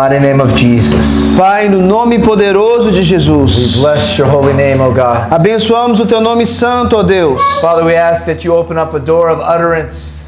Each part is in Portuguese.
mighty name of Jesus, Pai, no nome poderoso de we Jesus. bless your holy name, O God. Abençoamos o teu nome santo, ó Deus. Father, we ask that you open up a door of utterance,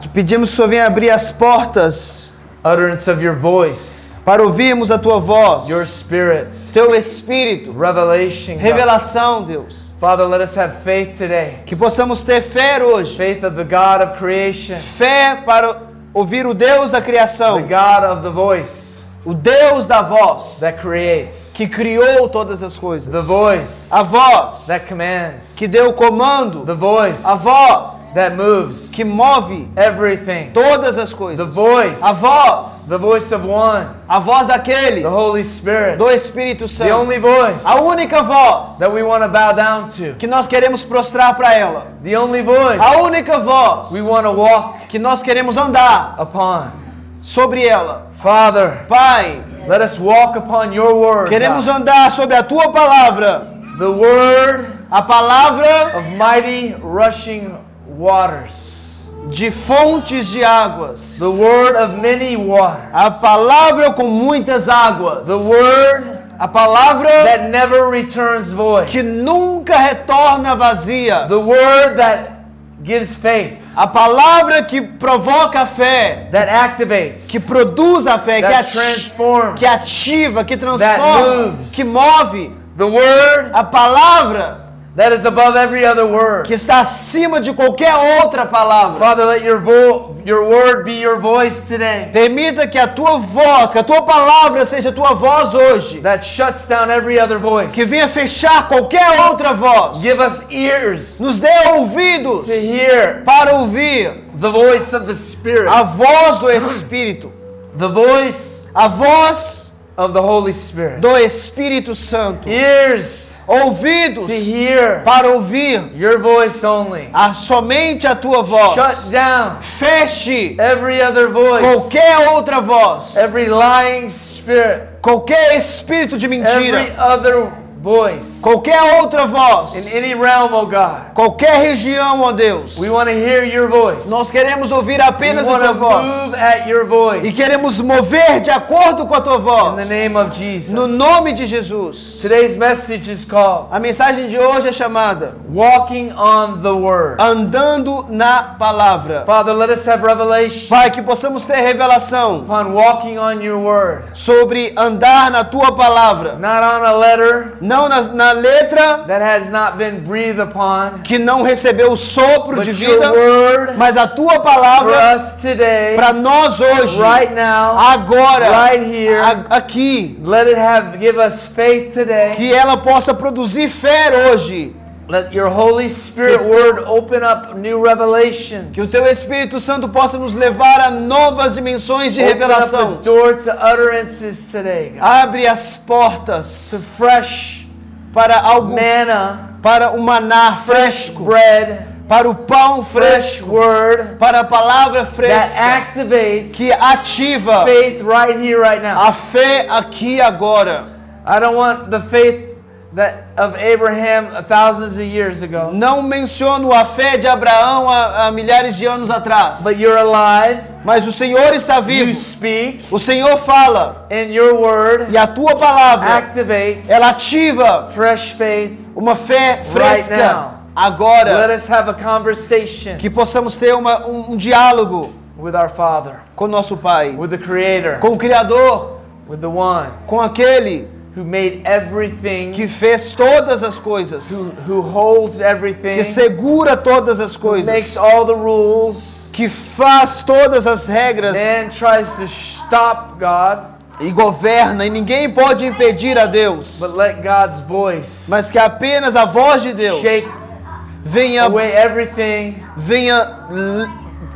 Que pedimos que o Senhor venha abrir as portas utterance of your voice, para ouvirmos a tua voz, your spirit, teu espírito, revelation. Revelação, Deus. Father, let us have faith today. Que possamos ter fé hoje. Faith of the God of creation, Fé para ouvir o Deus da the criação, God of the voice o Deus da voz, that creates, que criou todas as coisas. the voice A voz that commands, que deu o comando, the voice a voz that moves que move everything, todas as coisas. The voice. A voz, the voice of one, a voz daquele, the Holy Spirit, do Espírito the Santo. only voice A única voz that we want to bow down to, que nós queremos prostrar para ela. the only voice A única voz we want to walk que nós queremos andar upon. Sobre ela. Father, Pai, let us walk upon your word. queremos God. andar sobre a tua palavra. The word A palavra of mighty rushing waters. de fontes de águas. The word of many waters. A palavra com muitas águas. The word A palavra that never returns void. que nunca retorna vazia. The word that gives faith, A palavra que provoca a fé, that activates, que produz a fé, que, that ati transforms. que ativa, que transforma, moves. que move. The word A palavra that is above every other word. que está acima de qualquer outra palavra. Father, let your your word be your voice today. Permita que a tua voz, que a tua palavra seja a tua voz hoje. That shuts down every other voice. Que venha fechar qualquer outra voz. Give us ears Nos dê ouvidos to hear para ouvir the voice of the Spirit, a voz do Espírito, the voice a voz of the Holy Spirit. do Espírito Santo. Ears Ouvidos to hear para ouvir. your voice only. a, somente a tua Shut voz. down Feche every other voice, qualquer outra voz, every lying spirit, qualquer espírito de every mentira, other voice qualquer outra in voz, any realm, oh God. qualquer região, ó Deus. We want to hear your voice. Nós queremos ouvir We apenas a want tua voz move at your e voice queremos mover de acordo com a tua in the voz. name of Jesus. No nome de Jesus. Today's message is called A mensagem de hoje é chamada Walking on the Word. Andando na Palavra. Father, let us have revelation Pai, que possamos ter revelação upon walking on your Word. sobre andar na tua palavra. Not on a letter Não na, na letra that has not been breathed upon, que não recebeu o sopro de vida, Word mas a tua palavra para nós hoje, right now, agora, right here. a- aqui, Let it have give us faith today. que ela possa produzir fé hoje. Let your Holy Spirit Word open up new revelation. Que o teu Espírito Santo possa nos levar a novas dimensões de Open up revelação. the door to utterances today, God. Abre as To portas fresh para algo, manna, para o maná fresco, bread, para o pão fresh fresco, word para a palavra fresca. que ativa faith right here, right now. a fé aqui e agora. I don't want the faith of Abraham thousands of years ago, Não menciono a fé de Abraão há, há milhares de anos atrás, but you're alive. mas o Senhor está You vivo. speak, O Senhor fala and your word e a tua palavra activates ela ativa fresh faith. uma fé fresca now. agora. Let us have a conversation Que possamos ter uma, um, um diálogo with our Father, com nosso Pai, with the Creator, com o Criador, with the One com aquele who made everything, que fez todas as coisas, who, who holds everything, que segura todas as makes coisas, all the rules, que faz todas as regras. tries to stop God, e governa, e ninguém pode impedir a Deus, but let God's voice mas que apenas a voz de Deus shake venha, away everything venha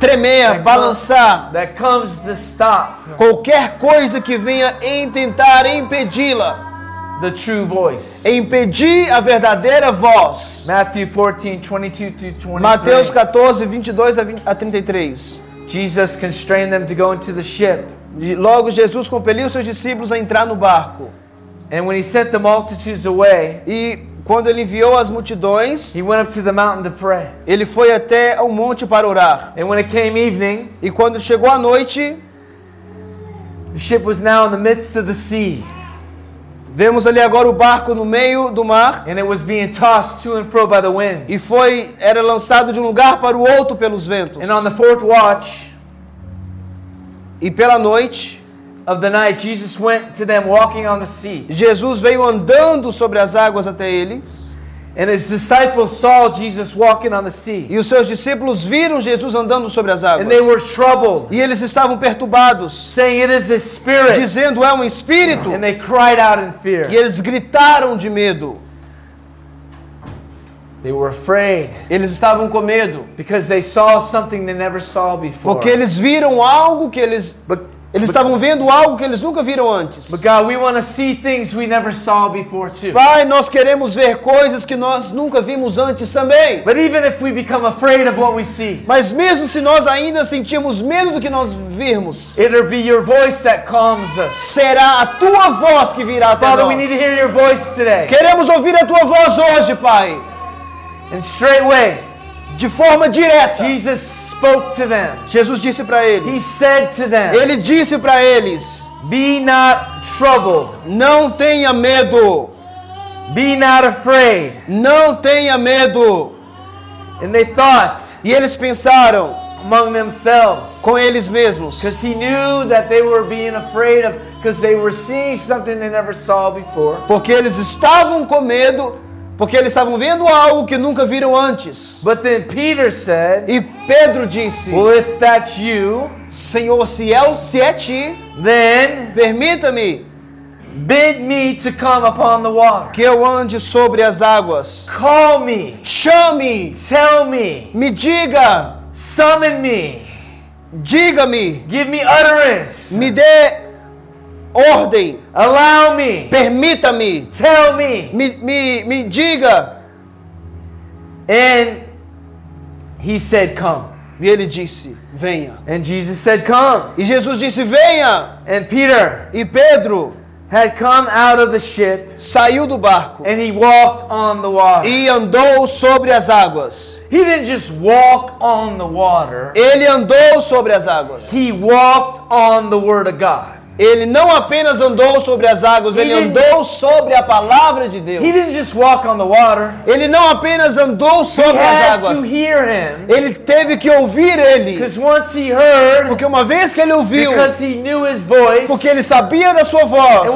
tremer, balançar that comes to stop qualquer coisa que venha em tentar impedi-la, the true voice. impedir a verdadeira voz. Matthew 14, 22 to 23. Mateus 14, 22 a 20 a 33. Jesus constrained them to go into the ship. Logo Jesus compeliu seus discípulos a entrar no barco. And when he sent the multitudes away, E quando ele enviou as multidões, he went up to the mountain to pray. ele foi até um monte para orar. And when it came evening, E quando chegou a noite, The ship was now in the midst of the sea, Vemos ali agora o barco no meio do mar and it was being tossed to and fro by the wind. e foi era lançado de um lugar para o outro pelos ventos. Watch E pela noite, of the night, Jesus went to them walking on the sea. Jesus veio andando sobre as águas até eles, And his disciples saw Jesus walking on the sea. e os seus discípulos viram Jesus andando sobre as And they águas. were troubled, E eles estavam perturbados, saying, It is a spirit. dizendo: "É um espírito". And they cried out in fear. E eles gritaram de medo. They were afraid Eles estavam com medo, because they saw something they never saw before. porque eles viram algo que eles But, eles estavam vendo algo que eles nunca viram antes. but God, we want to see things we never saw before too. Pai, nós queremos ver coisas que nós nunca vimos antes também. But even if we become afraid of what we see, Mas mesmo se nós ainda sentirmos medo do que nós virmos, it'll be your voice that calms us. será a tua voz que virá até Father, we need to nós. hear your voice today. Queremos ouvir a tua voz hoje, Pai, And straightway, de forma direta. Jesus spoke to them. Jesus disse para He eles. said to them, Ele disse para eles: Be not troubled, Não tenha medo. be not afraid. Não tenha medo. And they thought E eles pensaram among themselves, com eles mesmos, because he knew that they were being afraid of, because they were seeing something they never saw before. porque eles estavam com medo, porque eles estavam vendo algo que nunca viram antes. But then Peter said, E Pedro disse: Well, if that's you, Senhor, se é, se é ti, then permita-me bid me to come upon the water. que eu ande sobre as águas. Call me, Chame, tell me, me diga, summon me, diga-me, give me utterance, me dê ordem, allow me, permita-me, tell me. me, me, me diga. And he said, Come. E ele disse: Venha. And Jesus said, Come. E Jesus disse: Venha. And Peter E Pedro had come out of the ship saiu do barco and he walked on the water. e andou sobre as águas. He didn't just walk on the water, Ele andou sobre as águas. he walked on the Word of God. Ele não apenas andou sobre as águas, ele Ele- andou sobre a palavra de Deus. He didn't just walk on the water, Ele não apenas andou sobre as águas, him. ele teve que ouvir ele. Because once he heard, Porque uma vez que ele ouviu, voice, porque ele sabia da sua voz.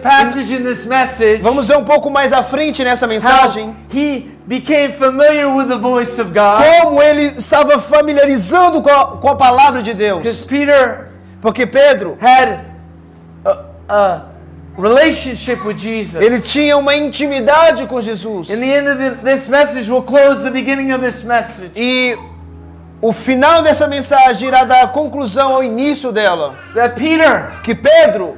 passage, Vamos ver um pouco mais à frente nessa mensagem he became familiar with the voice of God. como ele estava familiarizando com a, com a palavra de Deus. Peter Porque Pedro, had a, a relationship with Jesus. ele tinha uma intimidade com Jesus. In the end of this message, we'll close the beginning of this message. E o final dessa mensagem irá dar conclusão ao início dela. That Peter Que Pedro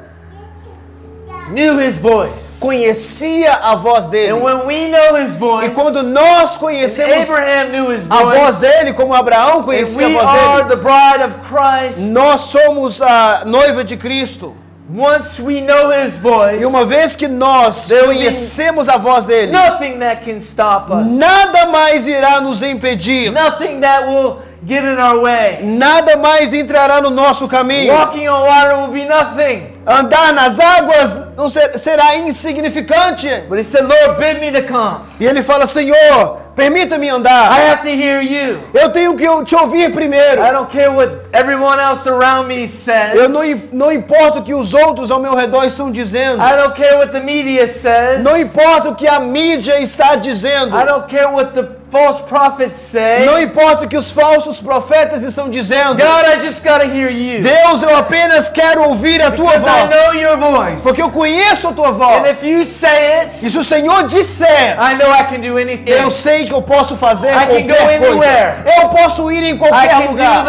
knew his voice. conhecia a voz dele. And when we know his voice, E quando nós conhecemos Abraham knew his a voz voice, dele, como Abraão conhecia a voz are dele, the bride of Christ, nós somos a noiva de Cristo. once we know his voice, E uma vez que nós conhecemos a voz dele, nothing that can stop us, nada mais irá nos impedir, nothing that will get in our way. nada mais entrará no nosso caminho. Walking on water will be nothing. Andar nas águas não ser- será insignificante. But he said, Lord, bid me to come. E ele fala: Senhor, permita-me I andar. have to hear you. Eu tenho que te ouvir primeiro. I don't care what everyone else around me says. Eu não, não importa o que os outros ao meu redor estão dizendo. I don't care what the media says. Não importa o que a mídia está dizendo. I don't care what the false prophets say. Não importa o que os falsos profetas estão dizendo. God, I just got to hear you. Deus, eu apenas quero ouvir a tua Because I voz. know your voice. Porque eu conheço a tua And if voz. you say it, E se o Senhor disser, I know I can do anything. eu sei que eu posso fazer I qualquer coisa. Eu posso ir em qualquer lugar.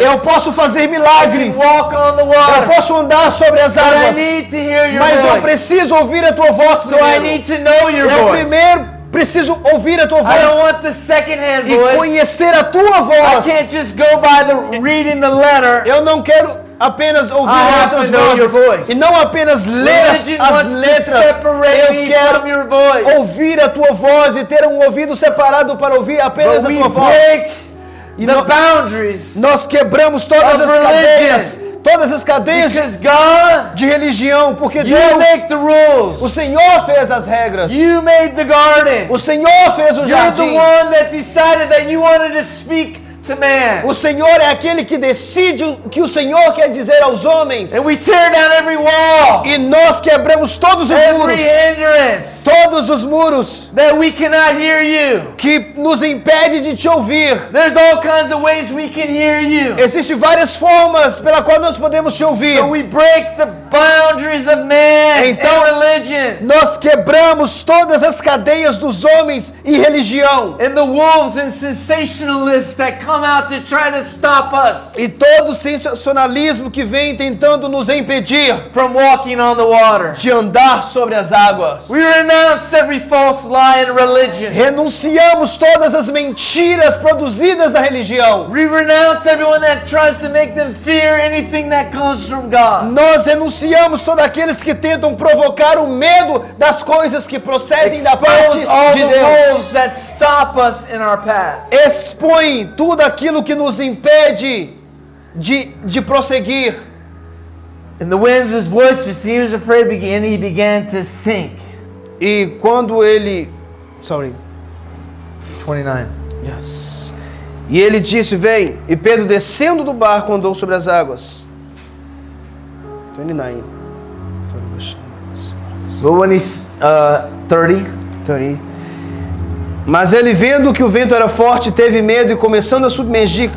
Eu posso fazer milagres. Eu posso andar sobre as águas. Mas eu voice. preciso ouvir a tua voz So primeiro. Eu voice. primeiro preciso ouvir a tua voz want the second-hand e conhecer a tua I voz. can't just go by the reading the letter. Eu não quero apenas ouvir outras vozes e não apenas ler as, as letras. Eu quero ouvir a tua voz e ter um ouvido separado para ouvir apenas But a tua voz. E the no- nós quebramos todas as cadeias todas as cadeias God, de religião, porque you Deus, make the o. Senhor fez as regras. You made the garden. O Senhor fez o You're the jardim. one that decided that you wanted to speak. O Senhor é aquele que decide o que o Senhor quer dizer aos homens. And we tear down every wall, E nós quebramos todos os muros, todos os muros that we cannot hear you. que nos impede de te ouvir. There's all kinds of ways we can hear you. Existem várias formas pela qual nós podemos te ouvir. So we break the boundaries of man Então- religion. Nós quebramos todas as cadeias dos homens e religião. And the wolves and sensationalists that come out to try to stop us E todo o sensacionalismo que vem tentando nos impedir from walking on the water. de andar sobre as águas. We renounce every false lie in religion. Renunciamos todas as mentiras produzidas da religião. We renounce everyone that tries to make them fear anything that comes from God. Nós renunciamos todos aqueles que tentam provocar o medo das coisas que procedem da parte de Deus. that stop us in our path. Expõe tudo aquilo que nos impede de, de prosseguir. And the winds his voices, he was afraid and he began to sink. E quando ele. Sorry. 29. Yes. E ele disse: Vem. E Pedro, descendo do barco, andou sobre as águas. 29. When he's uh, 30, 30. Mas ele, vendo que o vento era forte, teve medo e, começando a submergir,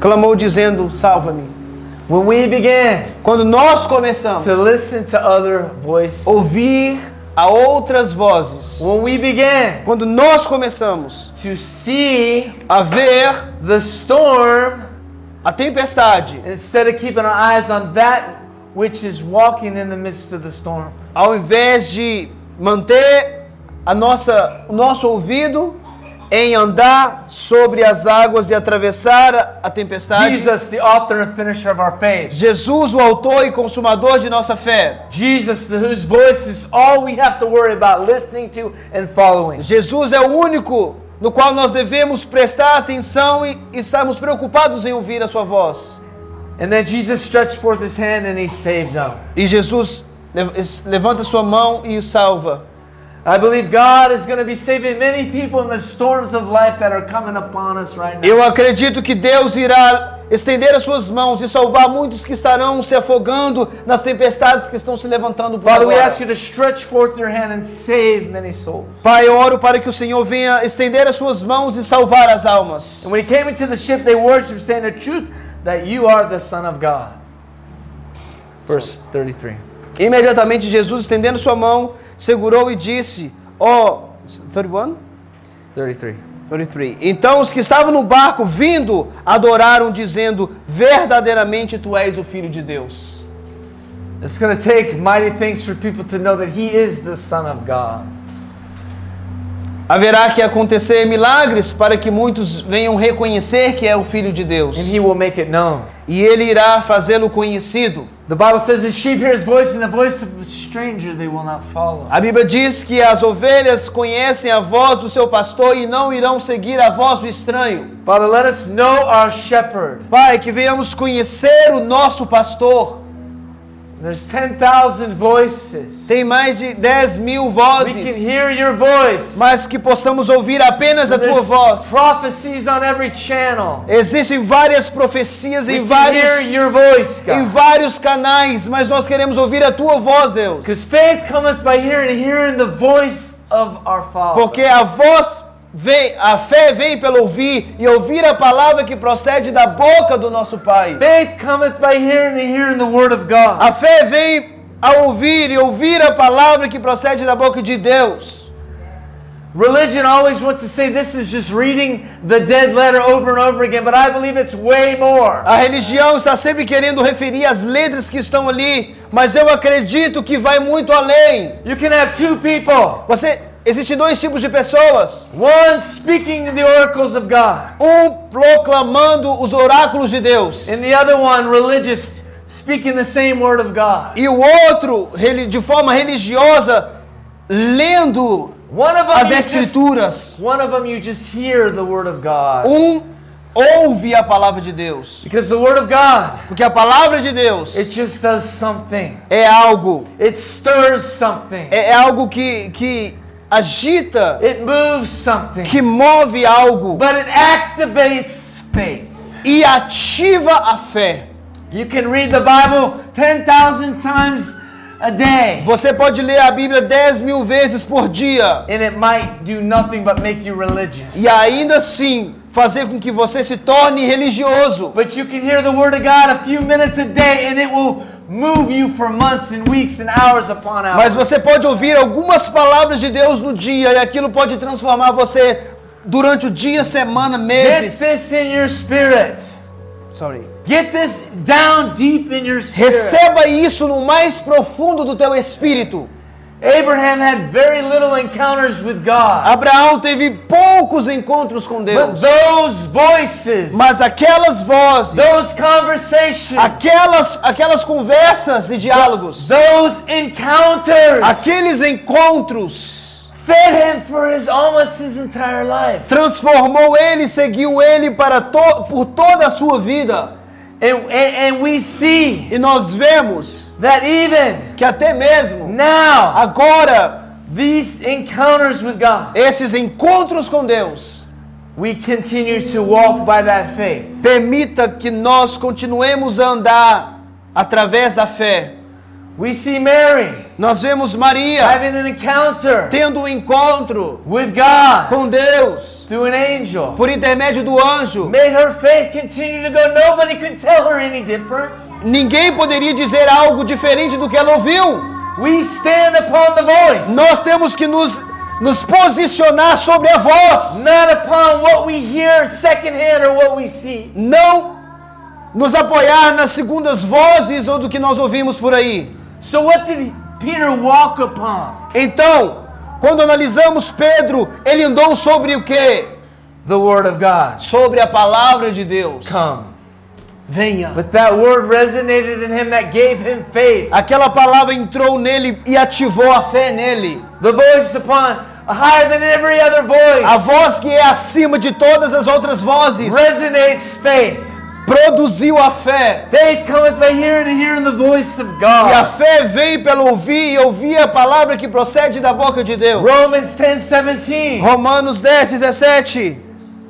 clamou, dizendo: Salva-me. when we began Quando nós começamos to listen to other voices, a ouvir a outras vozes, when we began quando nós começamos to see a ver the storm a tempestade, instead of keeping our eyes on that which is walking in the midst of the storm, ao invés de manter a nossa, o nosso ouvido em andar sobre as águas e atravessar a- tempestade, Jesus, the author and finisher of our faith. Jesus, o autor e consumador de nossa fé, Jesus, whose voice is all we have to worry about listening to and following. Jesus é o único no qual nós devemos prestar atenção e estarmos preocupados em ouvir a sua voz. E Jesus lev- levanta sua mão e os salva. I believe God is going to be saving many people in the storms of life that are coming upon us right now. Eu acredito que Deus irá estender as suas mãos e salvar muitos que estarão se afogando nas tempestades que estão se levantando por Father, we agora. ask you to stretch forth your hand and save many souls. Pai, eu oro para que o Senhor venha estender as suas mãos e salvar as almas. And when he came into the ship, they worshiped, saying the truth that you are the Son of God. Verse 33. Imediatamente Jesus, estendendo sua mão, segurou e disse: Ó, 31? 33. 33. Então os que estavam no barco vindo adoraram, dizendo: Verdadeiramente tu és o Filho de Deus. It's going to take mighty things for people to know that he is the Son of God. Haverá que acontecer milagres para que muitos venham reconhecer que é o Filho de And Deus. he will make it known. E ele irá fazê-lo conhecido. The Bible says the sheep hear his voice, and the voice of a stranger they will not follow. A Bíblia diz que as ovelhas conhecem a voz do seu pastor e não irão seguir a voz do estranho. Father, let us know our shepherd. Pai, que venhamos conhecer o nosso pastor. There's 10,000 voices. Tem mais de 10 mil We can vozes, hear your voice. mas que possamos ouvir apenas a tua voz. prophecies on every channel. Existem várias profecias We em can hear vários, your voice, em God. vários canais, mas nós queremos ouvir a tua voz, Deus. Because faith cometh by hearing, hearing the voice of our Father. Porque a voz vem, a fé vem pelo ouvir e ouvir a palavra que procede da boca do nosso Pai. Faith cometh by hearing, and hearing the word of God. A fé vem a ouvir e ouvir a palavra que procede da boca de Deus. Religion always wants to say this is just reading the dead letter over and over again, but I believe it's way more. A religião está sempre querendo referir as letras que estão ali, mas eu acredito que vai muito além. You can have two people, Você existem dois tipos de pessoas. one speaking the oracles of God, Um proclamando os oráculos de Deus and the other one religious speaking the same word of God. e o outro de forma religiosa lendo One of them as escrituras. one of them you just hear the word of God. Um ouve a palavra de Deus. Because the Word of God, Porque a palavra de Deus it just does something. é algo, It stirs something. é, é algo que, que agita, It moves something. que move algo But it activates faith. e ativa a fé. You can read the Bible 10,000 times a day, Você pode ler a Bíblia 10 mil vezes por dia and it might do nothing but make you religious. e ainda assim fazer com que você se torne religioso. But you can hear the Word of God a few minutes a day, and it will move you for months and weeks and hours upon hours. Mas você pode ouvir algumas palavras de Deus no dia e aquilo pode transformar você durante o dia, semana, Get meses. this in your spirit. Sorry. Get this down deep in your spirit. Receba isso no mais profundo do teu espírito. Abraham had very little encounters with God. Abraão teve poucos encontros com But Deus, those voices, mas aquelas vozes, those conversations, aquelas, aquelas conversas e diálogos, those encounters aqueles encontros fed him for his almost his entire life. transformou ele, seguiu ele para to, por toda a sua vida. And, and, and we see E nós vemos that even que até mesmo now, agora these encounters with God, esses encontros com Deus we continue to walk by that faith. permita que nós continuemos a andar através da fé. We see Mary Nós vemos Maria having an encounter tendo um encontro with God com Deus through an angel. por intermédio do anjo. Made her faith continue to go. Nobody could tell her any difference. Ninguém poderia dizer algo diferente do que ela ouviu. We stand upon the voice, Nós temos que nos, nos posicionar sobre a voz, not upon what we hear secondhand or what we see. não nos apoiar nas segundas vozes ou do que nós ouvimos por aí. So, what did Peter walk upon? Então, quando analisamos Pedro, ele andou sobre o que? The Word of God. Sobre a palavra de Deus. Come. Venha. But that word resonated in him that gave him faith. Aquela palavra entrou nele e ativou a fé nele. The voice upon higher than every other A voice voz que é acima de todas as outras vozes resonates faith. Produziu a fé. Faith cometh by hearing and hearing the voice of E a God. fé veio pelo ouvir e ouvir a palavra que procede da boca de Deus. Romans 10 17. Romanos 10, 17.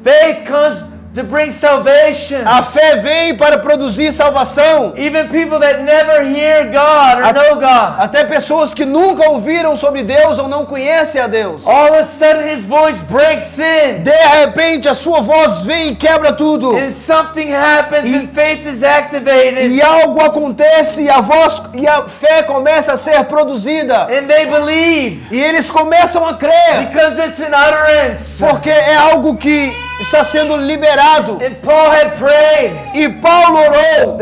Faith comes to bring salvation. A fé vem para produzir salvação. Even people that never hear God or know God. Até pessoas que nunca ouviram sobre Deus ou não conhecem a Deus. All of a sudden his voice breaks in. De repente a sua voz vem e quebra tudo. And something happens E- and faith is activated. E algo acontece e a voz e a fé começa a ser produzida. And they believe. E eles começam a crer. Because it's an utterance. Porque é algo que está sendo liberado. And Paul had prayed E Paulo orou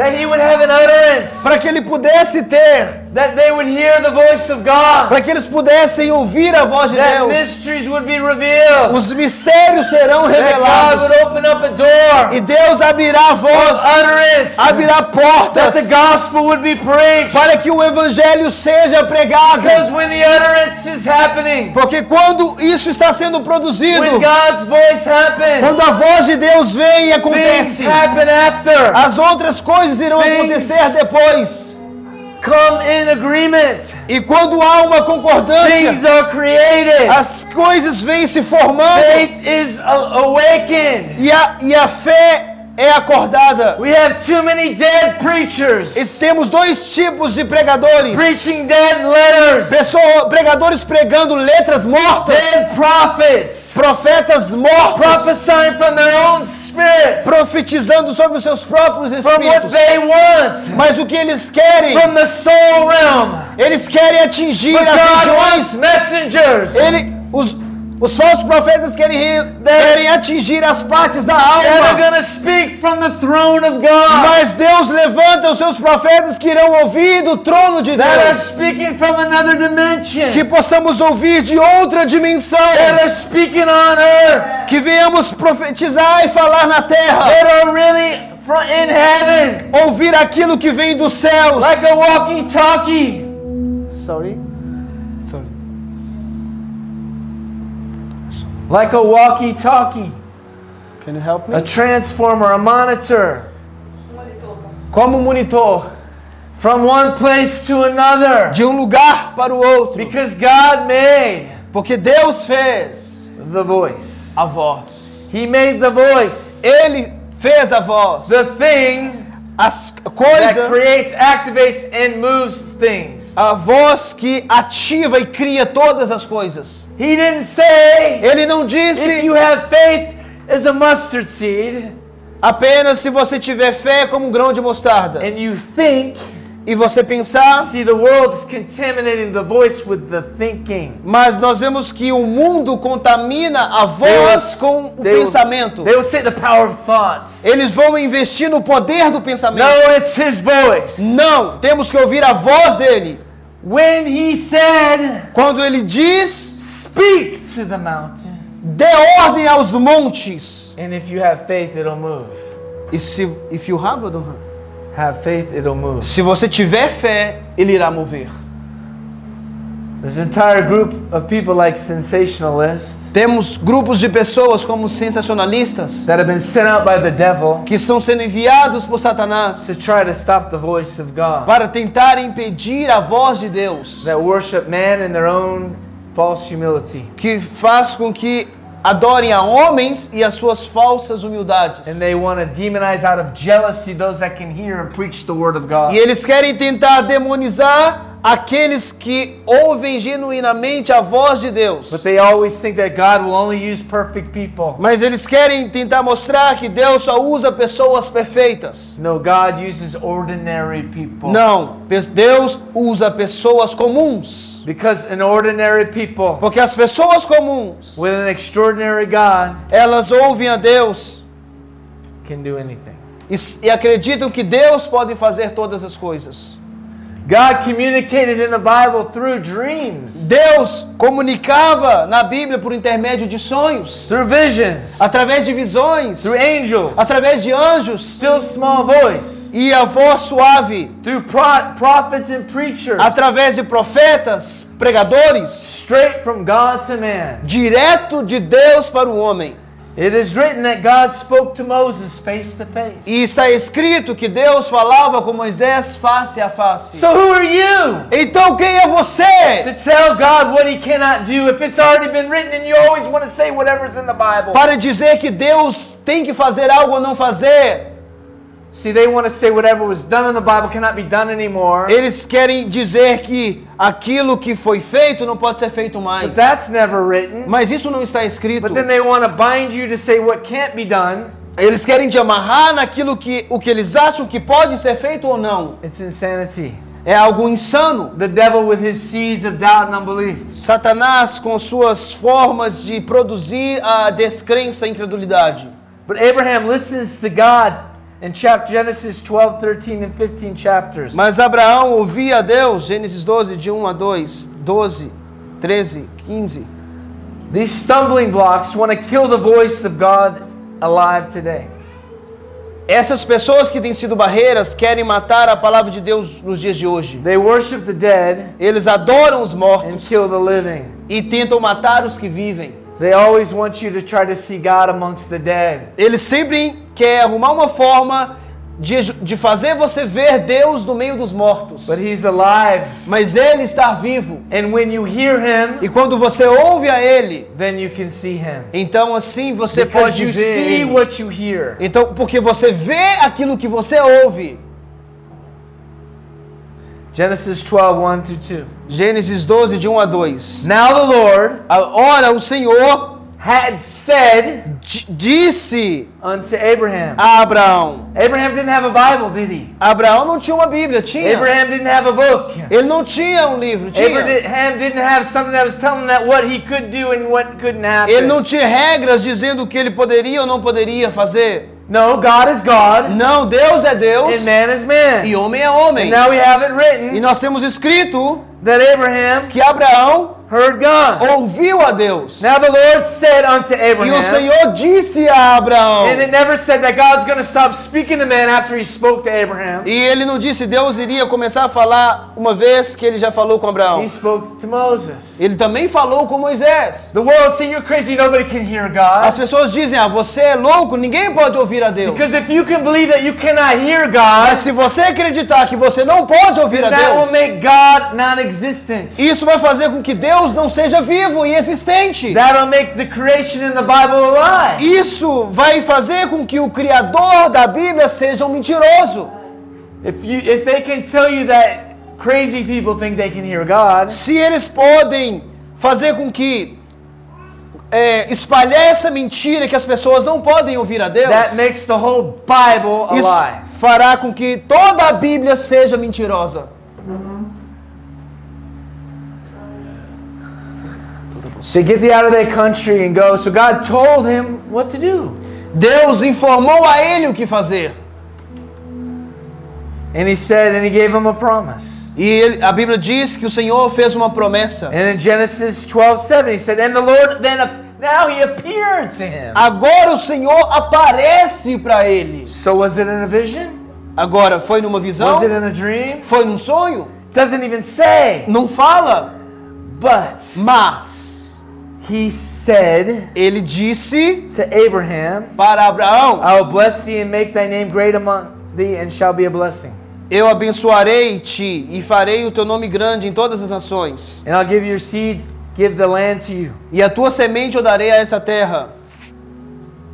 para que ele pudesse ter, that they would hear the voice of God, para que eles pudessem ouvir a voz de that Deus. mysteries would be revealed, Os mistérios serão that God revelados. would open up a door E Deus abrirá a voz, utterance, abrirá that the portas gospel would be preached. para que o evangelho seja pregado. Because when the utterance is happening, Porque quando isso está sendo produzido, when God's voice happens, quando a voz de Deus vem e things acontece, happen after. as outras coisas irão Things- acontecer depois. Come in agreement. E quando há uma Things concordância, are created. as coisas vêm se formando Faith is awakened. e a, e a fé é acordada. We have too many dead preachers E temos dois tipos de pregadores: preaching dead letters, Pessoa, pregadores pregando letras mortas, dead prophets profetas mortos, prophesying from their own spirits, profetizando sobre os seus próprios espíritos. want, Mas o que eles querem? realm. Eles querem atingir as regiões. messengers Ele, os, os falsos profetas querem, re- querem atingir as partes da alma. going to speak from the throne of God, Mas Deus levanta os seus profetas que irão ouvir do trono de Deus. Que possamos ouvir de outra dimensão. Que venhamos profetizar e falar na terra. really in heaven, Ouvir aquilo que vem dos céus. like a walkie-talkie. Sorry. Like a walkie talkie. Can you help a me? transformer, a monitor, Como monitor, from one place to another. de um lugar para o outro. Because God made Porque Deus fez the voice. a voz. He made the voice, Ele fez a voz. the thing As that coisa, creates, activates, and moves things. a voz que ativa e cria todas as coisas. He didn't say, Ele não if disse you have faith as a mustard seed apenas se você tiver fé como um grão de mostarda and you think, e você pensar, see, the world is contaminating the voice with the thinking. mas nós vemos que o mundo contamina a voz com o They will- pensamento. They will say the power of thoughts. Eles vão investir no poder do pensamento. No, it's his voice. Não, temos que ouvir a voz dele. When he said, Quando ele diz, Speak to the mountain. dê ordem aos montes. And if you have faith, it'll move. E se if you have, I don't have. Faith, it'll move. se você tiver fé, ele irá mover. There's an entire group of people like sensationalists Temos grupos de pessoas como sensacionalistas that have been sent out by the devil que estão sendo enviados por Satanás to try to stop the voice of God, para tentar impedir a voz de Deus, that worship man in their own false humility. que faz com que adorem a homens e as suas falsas humildades. And they want to demonize out of jealousy those that can hear and preach the word of God. E eles querem tentar demonizar aqueles que ouvem genuinamente a voz de Deus. But they always think that God will only use perfect people. Mas eles querem tentar mostrar que Deus só usa pessoas perfeitas. No, God uses ordinary people. Não, Deus usa pessoas comuns. Because an ordinary people Porque as pessoas comuns, with an extraordinary God elas ouvem a Deus can do anything. e, e acreditam que Deus pode fazer todas as coisas. God communicated in the Bible through dreams, Deus comunicava na Bíblia por intermédio de sonhos, through visions, através de visões, through angels, através de anjos still small voice, e a voz suave, through pro- prophets and preachers, através de profetas, pregadores, straight from God to man. direto de Deus para o homem. It is written that God spoke to Moses face to face. E está escrito que Deus falava com Moisés face a face. So who are you Então quem é você to tell God what he cannot do if it's already been written and you always want to say whatever's in the Bible? para dizer que Deus tem que fazer algo ou não fazer? See, they want to say whatever was done in the Bible cannot be done anymore. Eles querem dizer que aquilo que foi feito não pode ser feito But mais. that's never written. Mas isso não está escrito. But then they want to bind you to say what can't be done. Eles querem te amarrar naquilo que o que eles acham que pode ser feito ou não. It's insanity. É algo insano. The devil with his seeds of doubt and unbelief. Satanás com suas formas de produzir a descrença e incredulidade. But Abraham listens to God in chapter Genesis 12, 13, and 15 chapters. Mas Abraão ouvia a Deus, Gênesis 12, de 1 a 2, 12, 13, 15. These stumbling blocks want to kill the voice of God alive today. Essas pessoas que têm sido barreiras querem matar a palavra de Deus nos dias de hoje. They worship the dead Eles adoram os and mortos kill the living. e tentam matar os que vivem. They always want you to try to see God amongst the dead. Eles sempre querem arrumar uma forma de, de fazer você ver Deus no meio dos mortos. But He's alive. Mas Ele está vivo. And when you hear Him, E quando você ouve a Ele, then you can see Him. então assim você Because pode you ver. see Ele. what you hear. Então, porque você vê aquilo que você ouve. Genesis 12, 1 to 2. Gênesis 12, de 1 a 2. Now the Lord Ora, o Senhor had said di- disse unto Abraham. a Abraão. Abraham didn't have a Bible, did he? Abraão não tinha uma Bíblia, tinha. Abraham didn't have a book. Ele não tinha um livro, tinha. Abraham didn't have something that was telling that what he could do and what couldn't Ele happen. não tinha regras dizendo o que ele poderia ou não poderia fazer. No, God is God Não, Deus é Deus and man is man. e homem é homem. And now we have it E written nós temos escrito that Abraham que Abraão heard God. ouviu a Deus. Now the Lord said unto E o Abraham, Senhor disse a Abraão. and it never said that God's going to stop speaking to man after he spoke to Abraham. E ele não disse Deus iria começar a falar uma vez que ele já falou com He Abraão. spoke to Moses. Ele também falou com Moisés. The world say you're crazy, nobody can hear As God. pessoas dizem: "Ah, você é louco, ninguém pode ouvir a Deus". Because if you can believe that you cannot hear Mas God, se você acreditar que você não pode ouvir a that will Deus, make God non-existent. isso vai fazer com que Deus não seja vivo e existente. Make the creation in the Bible a lie. Isso vai fazer com que o criador da Bíblia seja um mentiroso. If you if they can tell you that crazy people think they can hear God, Se eles podem fazer com que é, espalhar essa mentira que as pessoas não podem ouvir a Deus, that makes the whole Bible a isso lie. fará com que toda a Bíblia seja mentirosa. To get thee out of that country and go. So God told him what to do. Deus informou a ele o que fazer. And he said, and he gave him a promise. E ele- a Bíblia diz que o Senhor fez uma promessa. And in Genesis 12, 7, he said, and the Lord then, now he appeared to him. Agora o Senhor aparece para ele. So was it in a vision? Agora, foi numa visão? Was it in a dream? Foi num sonho? Doesn't even say. Não fala. But Mas he said ele disse to Abraham, para Abraão: I will bless thee and make thy name great among thee and shall be a blessing. Eu abençoarei-te e farei o teu nome grande em todas as nações. And I'll give your seed, give the land to you. E a tua semente eu darei a essa terra.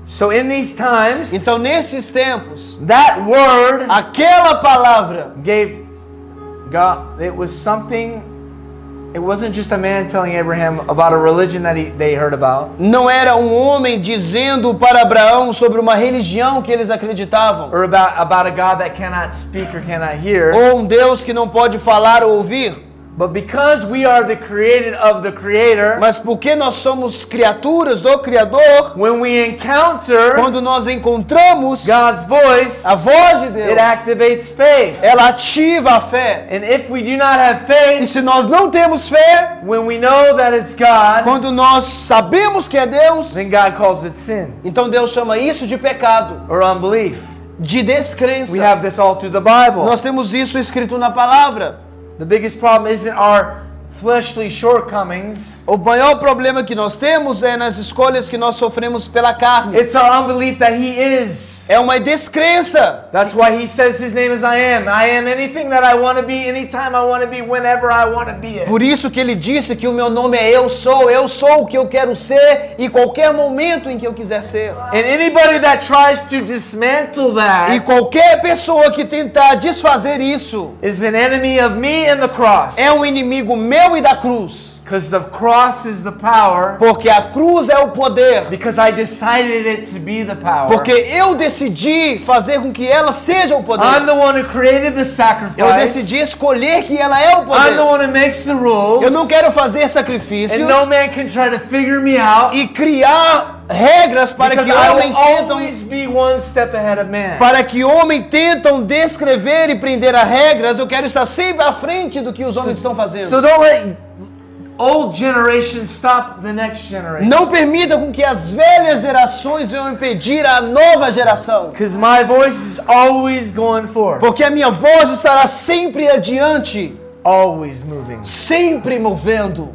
So in these times, Então, nesses tempos, that word aquela palavra gave God, it was something, não era um homem dizendo para Abraão sobre uma religião que eles acreditavam, or about, about a God that cannot speak or cannot hear, ou um Deus que não pode falar ou ouvir. But because we are the created of the Creator, Mas porque nós somos criaturas do Criador, when we encounter quando nós encontramos God's voice, a voz de Deus, it activates faith. ela ativa a fé. And if we do not have E faith, se nós não temos fé, when we know that it's God, quando nós sabemos que é Deus, then God calls it sin então Deus chama isso de pecado, or unbelief. de We descrença. have this all through the Bible. Nós temos isso escrito na palavra. The biggest problem isn't our fleshly shortcomings, O maior problema que nós temos é nas escolhas que nós sofremos pela carne. it's our unbelief that He is. É uma descrença. That's why He says His name is I am. I am anything that I want to be, anytime I want to be, whenever I want to be it. Por isso que ele disse que o meu nome é Eu Sou, eu sou o que eu quero ser e qualquer momento em que eu quiser ser. And anybody that tries to dismantle E that qualquer pessoa que tentar desfazer isso is an enemy of me and the cross. é um inimigo meu e da cruz. Because the cross is the power. Porque a cruz é o poder. Because I decided it to be the power. Porque eu decidi fazer com que ela seja o I'm poder. the one who created the Eu sacrifice. decidi escolher que ela é o I'm the poder. one who makes the rules. Eu não quero fazer sacrifícios And no man can try to figure me out. e criar regras para Because que I homens tentam always be one step ahead of man. para que homens tentam descrever e prender a regras. Eu quero estar sempre à frente do que os homens estão fazendo. So don't let old generation stop the next generation. Não permita com que as velhas gerações venham impedir a nova geração. Because my voice is always going forward. Porque a minha voz estará sempre adiante, Always moving. sempre movendo.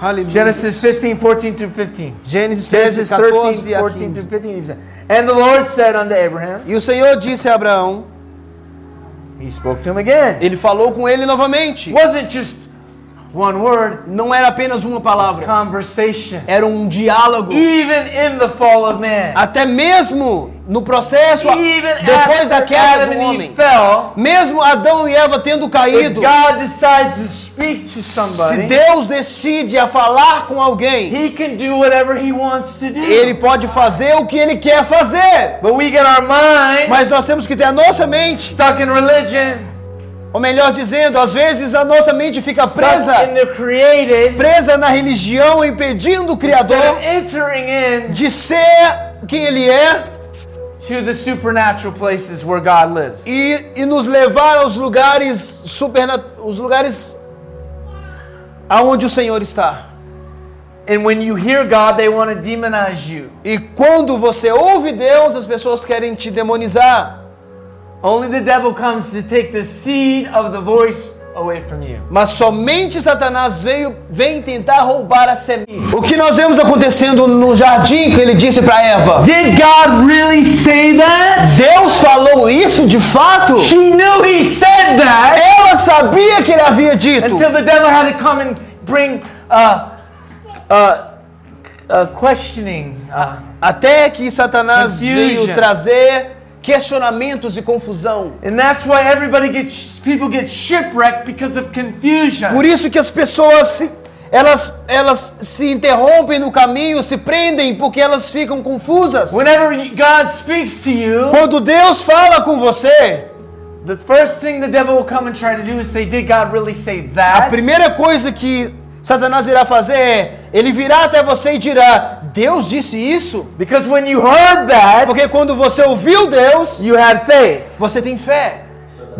Aleluia. Genesis 15, 14 to 15. Gênesis 13, Genesis 14 13, a 14 to 15. 15. he said, And the Lord said unto Abraham, E o Senhor disse a Abraão, He spoke to him again. ele falou com ele novamente. Wasn't just one word, Não era apenas uma palavra, conversation. era um diálogo. Even in the fall of man. Até mesmo no processo, Even depois da queda Adam do homem. fell, Mesmo Adão e Eva tendo caído, God decides to speak to se somebody, Deus decide a falar com alguém, He can do whatever He wants to do. ele pode fazer o que ele quer fazer. But we get our mind Mas nós temos que ter a nossa mente, stuck in religion, ou melhor dizendo, às vezes a nossa mente fica presa, created, presa na religião, impedindo o Criador de ser quem ele é to the supernatural places where God lives. e, e nos levar aos lugares supernat os lugares aonde o Senhor está. And when you hear God, they want to demonize you. E quando você ouve Deus, as pessoas querem te demonizar. Only the devil comes to take the seed of the voice away from you. Mas somente Satanás veio vem tentar roubar a semente. O que nós vemos acontecendo no jardim que ele disse para Eva? Did God really say that? Deus falou isso de fato? She knew he said that Ela sabia que ele havia dito. until the devil had to come and bring uh, uh, uh, questioning. Uh, Até que Satanás Confusion. veio trazer questionamentos e confusão. and that's why everybody gets people get shipwrecked because of confusion. Por isso que as pessoas se, elas, elas se interrompem no caminho, se prendem porque elas ficam confusas. Whenever you- God speaks to you, Quando Deus fala com você, the first thing the devil will come and try to do is say, "Did God really say a that?" primeira coisa que Satanás irá fazer é, ele virá até você e dirá: Deus disse isso? Because when you heard that, Porque quando você ouviu Deus, you had faith. você tem fé.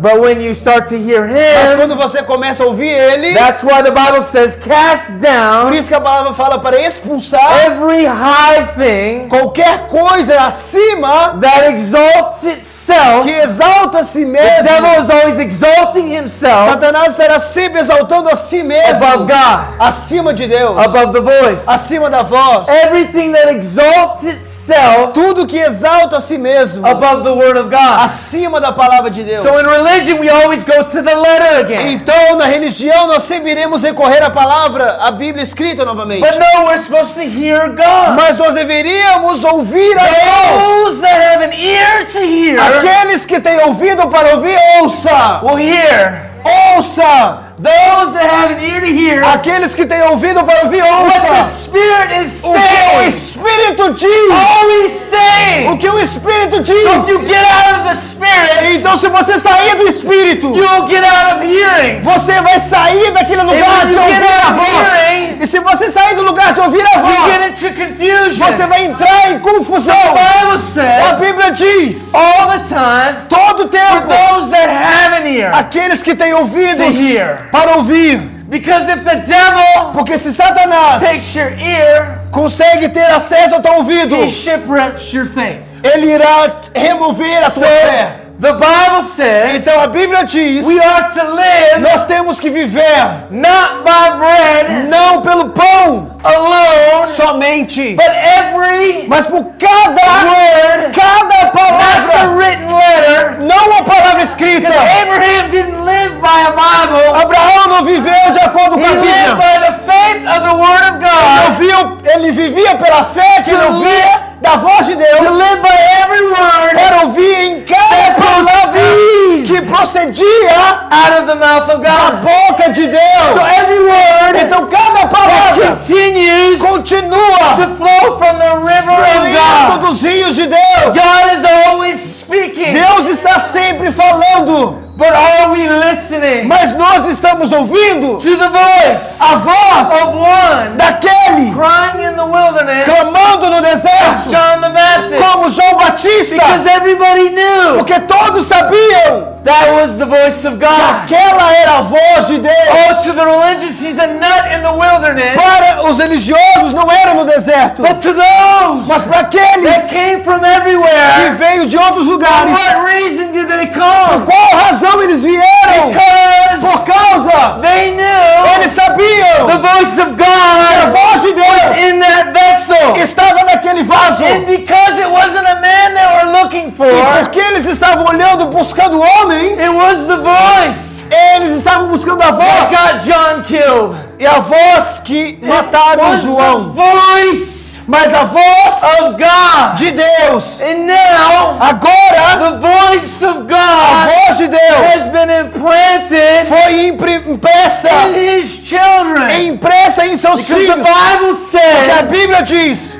But when you start to hear Mas Him, quando você começa a ouvir Ele, that's why the Bible says, "Cast por down isso que a palavra fala para expulsar every high thing qualquer coisa acima that exalts itself." que exalta a si The mesmo. devil is always exalting himself Satanás estará sempre exaltando a si mesmo above God, acima de Deus, above the voice. acima da voz. Everything that exalts itself Tudo que exalta a si mesmo above the Word of God. acima da palavra de Deus. So in religion, we always go to the letter again. Então, na religião, nós sempre iremos recorrer à palavra, à Bíblia escrita novamente. But no, we're supposed to hear God. Mas nós deveríamos ouvir a Deus. Those that have an ear to hear Aqueles que têm ouvido para ouvir, ouça! will hear. Ouça! Those that have an ear to hear Aqueles que têm ouvido para ouvir, ouça! Spirit is O que o. Espírito diz! O que o Espírito So if you diz! get out of the Spirit, Então, se você sair do Espírito, you'll get out of hearing. você vai sair daquele lugar de ouvir a voz. hearing, E se você sair do lugar de ouvir a voz, get into confusion. você vai entrar em confusão. The Bible A says Bíblia diz, all the time todo for tempo, those that have an ear aqueles que têm to hear. Para ouvir. Because if the devil Porque se Satanás takes your ear, consegue ter acesso ao teu ouvido, he shipwrecks your faith. ele irá remover a tua fé. The Bible says Então a Bíblia diz, we are to live nós temos que viver not by bread não pelo pão alone, somente, but every mas por cada word, cada not the palavra, written letter. não a palavra escrita. Abraham didn't live by a Bible. Abraão não viveu de acordo com He a lived Bíblia. by the faith of the Word of Ele, God. viu, ele vivia pela fé que ele To ouvia da voz de To Deus live by every word para ouvir em cada that palavra proceeds que procedia out of the mouth of da God. boca de So Deus. every word Então cada palavra continues continua to flow from the river of God. dos rios de Deus. God is always speaking. Deus está sempre falando, But are we listening mas nós estamos ouvindo to the voice a voz of one daquele crying in the wilderness, clamando no deserto, John the Baptist? como João Batista, Because everybody knew porque todos sabiam that was the voice of que God. aquela era a voz de Deus. Oh, to the religious, he's a nut in the wilderness. Para os religiosos não era no deserto, But to those mas para that aqueles came from que everywhere, veio de outros for lugares, what reason did they come? qual razão eles vieram? Because Por causa, they knew eles sabiam the voice of que a God voz de Deus in that vessel. estava naquele vaso. And because it wasn't a man they were looking E for, porque eles estavam olhando, buscando homens, it was the voice eles estavam buscando a that voz. got John killed. E a voz que It mataram was the João. voice Mas a voz of God. de Deus, And now, agora, the voice of a God voz de Deus has been implanted foi impre- impressa, in his children. impressa em seus Because the filhos. Bible Porque a says Bíblia diz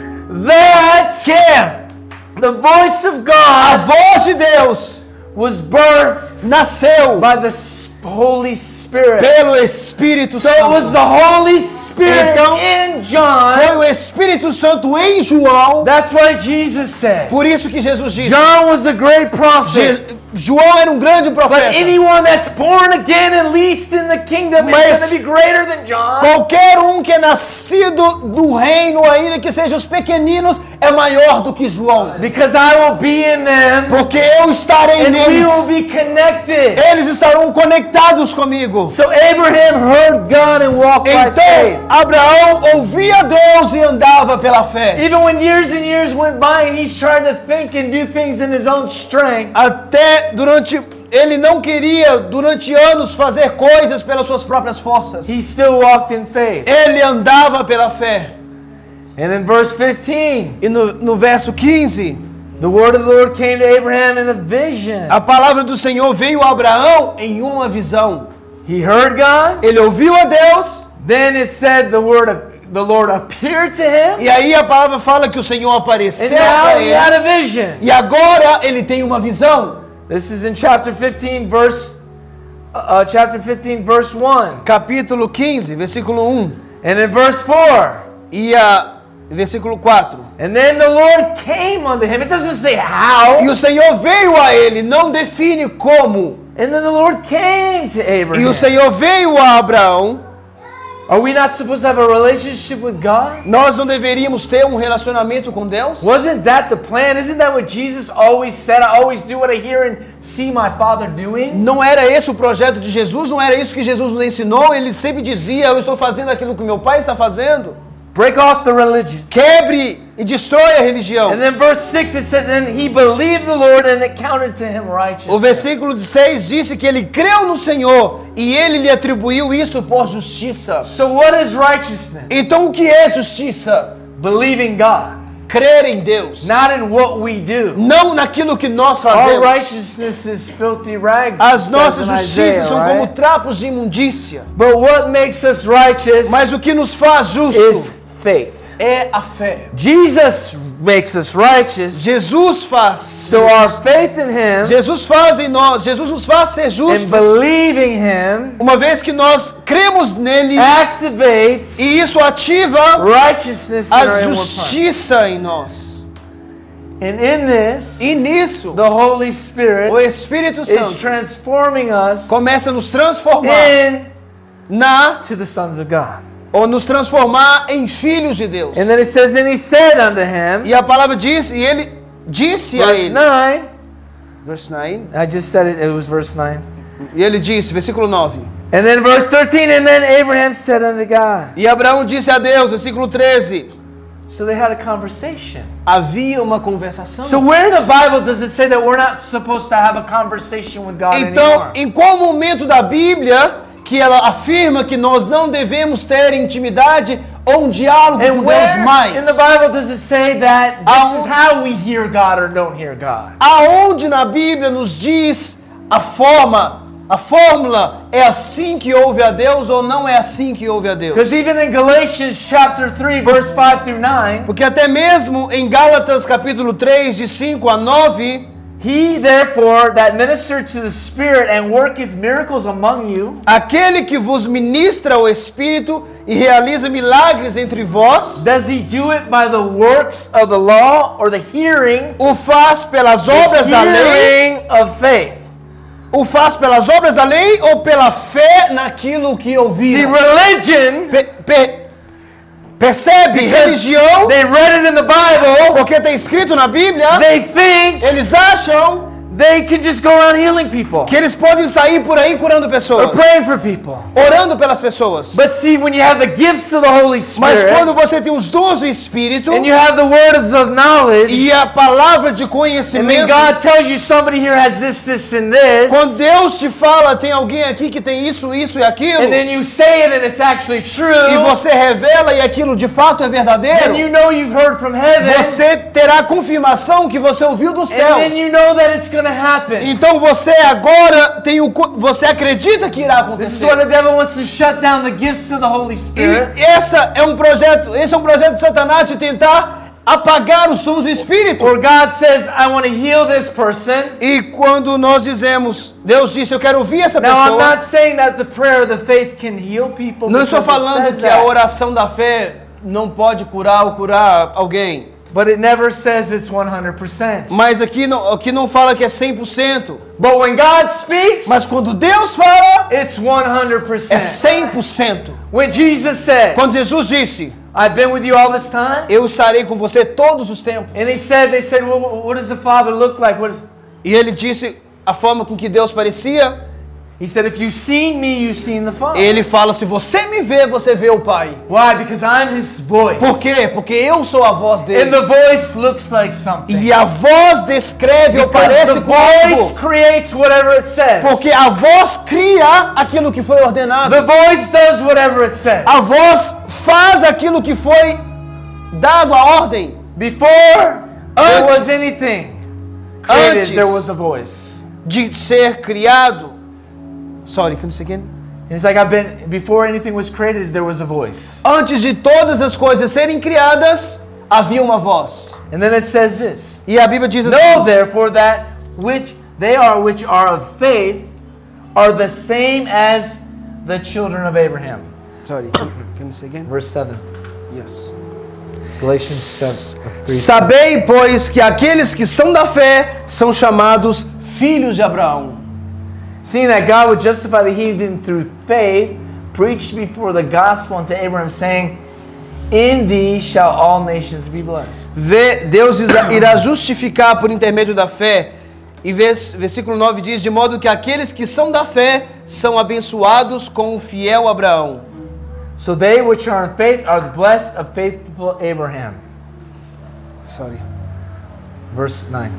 that que the voice of a God voz de Deus was birthed nasceu by the Holy Spirit. pelo Espírito So it was the Holy Spirit Spirit Então, in John. Foi o Espírito Santo em João. That's what Jesus said. Por isso que Jesus disse. John was a great prophet. Je- João era um grande profeta. anyone that's born again and least in the kingdom is Mas- going to be greater than John. Qualquer um que é nascido do reino, ainda que sejam os pequeninos, é maior do que João. Because I will be in them Porque eu estarei and we neles. will be connected. Eles estarão conectados comigo. So Abraham heard God and walked by faith. Abraão ouvia Deus e andava pela fé. Even when years and years went by and he's trying to think and do things in his own strength, Até durante. Ele não queria, durante anos, fazer coisas pelas suas próprias forças. he still walked in faith. Ele andava pela fé. And in verse 15, E no, no verso 15, the word of the Lord came to Abraham in a vision. a palavra do Senhor veio a Abraão em uma visão. He heard God. Ele ouviu a Deus, Then it said the word of the Lord appeared to him. e aí a palavra fala que o Senhor And apareceu para he had ele. a vision. E agora ele tem uma visão. This is in chapter 15, verse uh, uh, chapter 15, verse 1. Capítulo 15, versículo 1. And in verse 4. E a versículo 4. And then the Lord came unto him. It doesn't say how. E o Senhor veio a ele, não define como. And then the Lord came to E Abraham. o Senhor veio a Abraão. Are we not supposed to have a relationship with God? Nós não deveríamos ter um relacionamento com Deus? Wasn't that the plan? Isn't that what Jesus always said? I always do what I hear and see my Father doing. Não era esse o projeto de Jesus? Não era isso que Jesus nos ensinou? Ele sempre dizia: Eu estou fazendo aquilo que meu pai está fazendo. Break off the religion. Quebre e destrói a religião. And then verse 6 it said, Then he believed the Lord and it counted to him O righteousness. versículo 6 disse que ele creu no Senhor e ele lhe atribuiu isso por justiça. So what is righteousness? Então o que é justiça? Believing God. Crer em Deus. Not in what we do. Não naquilo que nós Our fazemos. righteousness is filthy rags. As says nossas justiças Isaiah, são right? como trapos de imundícia. But what makes us righteous Mas o que nos faz is justo faith. é a fé. Jesus makes us righteous. Jesus faz. So our faith in Him Jesus faz em nós, Jesus nos faz ser and justos. believing Him Uma vez que nós cremos nele activates e isso ativa righteousness in a justiça em nós. And in this, E nisso, the Holy Spirit o Espírito is Santo transforming us começa a nos transformar into na the sons of God. Ou nos transformar em filhos de Deus. And then it says, And He said unto him, E a palavra diz, e ele disse a verse ele, 9, verse 9, I just said it, it was verse 9. e ele disse, versículo 9, And then verse 13, and then Abraham said unto God. e Abraão disse a Deus, versículo 13, So they had a conversation. havia uma conversação. So where in the Bible does it say that we're not supposed to have a conversation with God Então, anymore? em qual momento da Bíblia que ela afirma que nós não devemos ter intimidade ou um diálogo And com Deus where in mais? the Bible does it say that this Aonde- is how we hear God or don't hear God? Aonde na Bíblia nos diz a forma, a fórmula é assim que ouve a Deus ou não é assim que ouve a Deus? Because even in Galatians chapter 3, verse 5 through 9, Porque até mesmo em Gálatas capítulo 3, de 5 a 9, he therefore that ministered to the Spirit and worketh miracles among you, aquele que vos ministra o Espírito e realiza milagres entre vós, does he do it by the works of the law or the hearing, o faz pelas obras da lei, of faith? o faz pelas obras da lei ou pela fé naquilo que See, ouviram? religion, Pe- pe- percebe? Religião, they read it in the Bible, porque está escrito na Bíblia, they think eles acham they can just go around healing people que eles podem sair por aí curando or pessoas, praying for people. orando pelas pessoas. But see, when you have the gifts of the Holy Mas Spirit quando você tem os dons do Espírito and you have the words of knowledge, e a palavra de and then conhecimento, God tells you somebody here has this, this, and this, quando Deus te fala, tem alguém aqui que tem isso, isso e aquilo, and then you say it and it's actually true, e você revela e aquilo de fato é then verdadeiro, you know you've heard from heaven, você terá confirmação que você ouviu dos and céus. then you know that it's going. Então você agora tem o você acredita que irá acontecer. E essa é um projeto, esse é um projeto de Satanás de tentar apagar os sons do Espírito. Or God says, I want to heal this person. E quando nós dizemos, Deus disse, eu quero ouvir essa Now, I'm pessoa, not saying that the prayer of the faith can heal people. não estou falando que a that, oração da fé não pode curar ou curar alguém. But it never says it's 100%. Mas aqui não, aqui não fala que é 100%. But when God speaks, Mas quando Deus fala, it's 100%. é 100%. When Jesus said, Quando Jesus disse, I've been with you all this time. eu estarei com você todos os tempos. And he said, they said, well, what does the Father look like? What is... E ele disse a forma com que Deus parecia. He said, if you've seen me, you've seen the Father. Ele fala: se você me vê, você vê o Pai. Why? Because I'm his voice. Por quê? Porque eu sou a voz And dele. the voice looks like something. E a voz descreve ou Because parece the com algo. creates whatever it says. Porque a voz cria aquilo que foi ordenado. The voice does whatever it says. A voz faz aquilo que foi dado a ordem. Before there Antes- was anything created, Antes. there was a voice. de ser criado. Sorry, say again? It's like I've been before anything was created, there was a voice. Antes de todas as coisas serem criadas, havia uma voz. And then it says this: E a Bíblia diz Know assim: therefore that which they are which are of faith are the same as the children of Abraham. Sorry, can you say again? Verse seven, Yes. Galatians seven, three. Sabei, pois, que aqueles que são da fé são chamados filhos de Abraão. Seeing that God would justify the heathen through faith, preached before the gospel unto Abraham, saying, In thee shall all nations be blessed. Vê, Deus irá justificar por intermédio da fé. E vers- versículo 9 diz: De modo que aqueles que são da fé são abençoados com o fiel Abraão. So they which are in faith are the blessed of faithful Abraham. Sorry. Verse 9.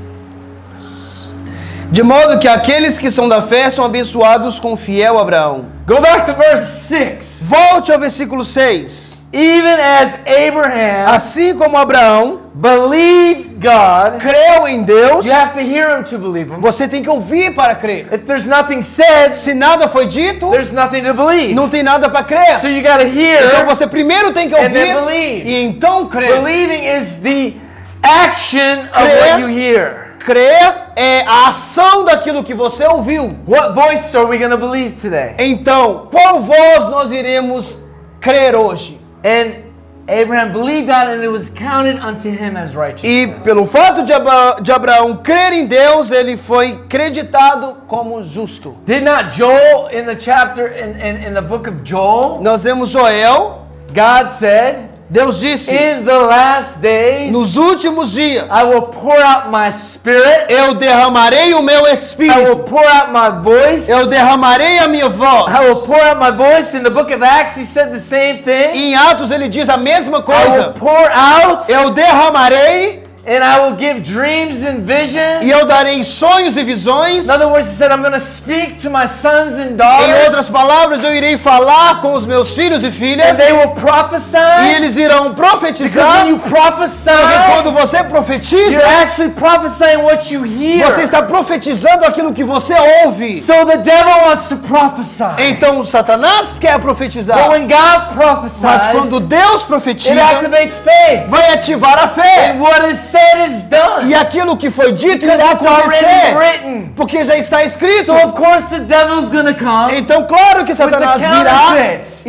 De modo que aqueles que são da fé são abençoados com o fiel Abraão. Go back to verse 6. Volte ao versículo 6. Even as Abraham Assim como Abraão believed God, creu em Deus, you have to hear him to believe him. você tem que ouvir para crer. If there's nothing said, Se nada foi dito, there's nothing to believe. não tem nada para So crer. you got to Então hear. você primeiro tem que And then ouvir believe. e então crer. Believing is the action of Crer. what you hear. Crer é a ação daquilo que você ouviu. What voice are we going to believe today? Então, qual voz nós iremos crer hoje? And Abraham believed God and it was counted unto him as E righteousness. pelo fato de, Abra- de Abraão crer em Deus, ele foi creditado como justo. Did not Joel in the chapter in, in, in the book of Joel, Nós vemos Joel, God said, Deus disse: In the last days Nos últimos dias I will pour out my spirit, eu derramarei o meu I will espírito, pour out my voice. eu derramarei a minha I will voz. pour out my voice. In the book of Acts, he said the same thing. Em Atos ele diz a mesma I will coisa: pour out Eu derramarei and I will give dreams and visions. e eu darei sonhos e visões. In other words, he said, I'm going to speak to my sons and Em daughters, outras palavras, eu irei falar com os meus filhos e and filhas they will prophesy. e eles irão Because profetizar. when you prophesy, Porque quando você you're profetiza, actually prophesying what you hear. você está profetizando aquilo que você ouve. So the devil wants to prophesy. Então Satanás quer profetizar. But when God Mas prophesies, quando Deus it profetiza, activates faith. vai ativar a And fé. what is said is done. E aquilo que foi dito Because irá acontecer. written. Porque já está escrito. So of course the devil's to come. Então, claro que Satanás virá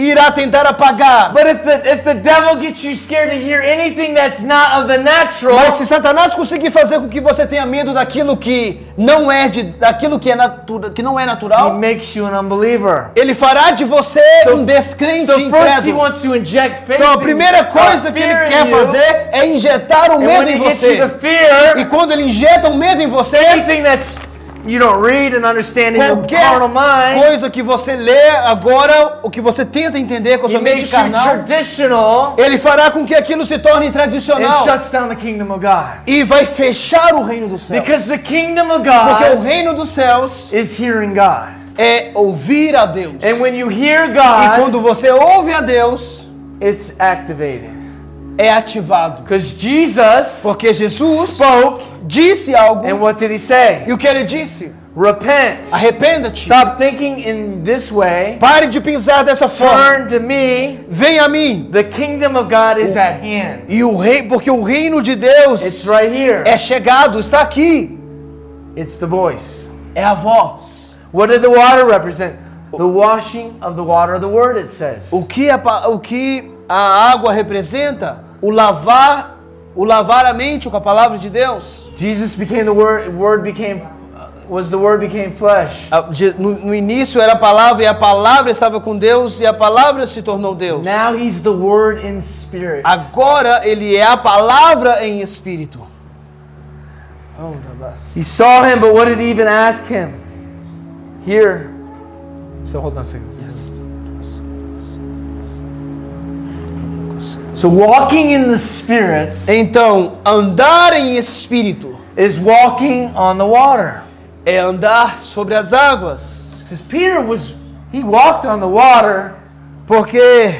irá tentar apagar. But if the if the devil gets you scared to hear anything that's not of the natural, Mas se Satanás conseguir fazer com que você tenha medo daquilo que não é de, daquilo que é natura, que não é he natural, makes you an unbeliever. ele fará de você um descrente So first he incrédulo. wants to inject faith. Então a primeira uh, coisa que ele quer fazer é injetar o medo em he você. fear, E quando ele injeta o medo em você, anything that's you don't read and understand qualquer mind, coisa que você lê agora, o que você tenta entender com a sua mente carnal, traditional ele fará com que aquilo se torne tradicional shuts down the kingdom of God. e vai fechar o reino dos céus. Because the kingdom of Porque o God reino dos céus is hearing God. é ouvir a Deus. And when you hear E God, quando você ouve a Deus, it's activated. é ativado. Because Jesus Porque Jesus spoke, disse algo. and what did he say? E o que ele disse? Repent. Arrependa-te. Stop thinking in this way. Pare de pensar dessa forma. Turn to me. Venha a mim. The kingdom of God is at hand. E o rei, porque o reino de Deus It's right here. é chegado, está aqui. It's the voice. É a voz. What did the water represent? The washing of the water of the word, it says. O que a, o que a água representa? O lavar, o lavar a mente com a palavra de Deus. Jesus became the word, word became, was the word became flesh. A- de- No, no início era a palavra e a palavra estava com Deus e a palavra se tornou Deus. Now he's the word in spirit. Agora ele é a palavra em espírito. Oh. He saw him, but what did he even ask him? Here. So hold on a second. So walking in the spirit Então, andar em espírito is walking on the water. é andar sobre as águas. Because Peter was he walked on the water, Porque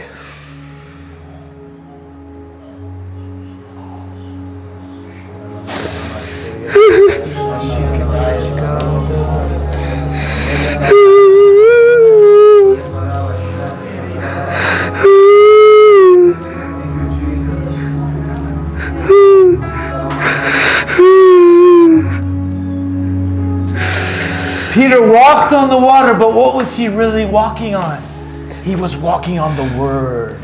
Peter walked on the water, but what was he really walking on? He was walking on the word.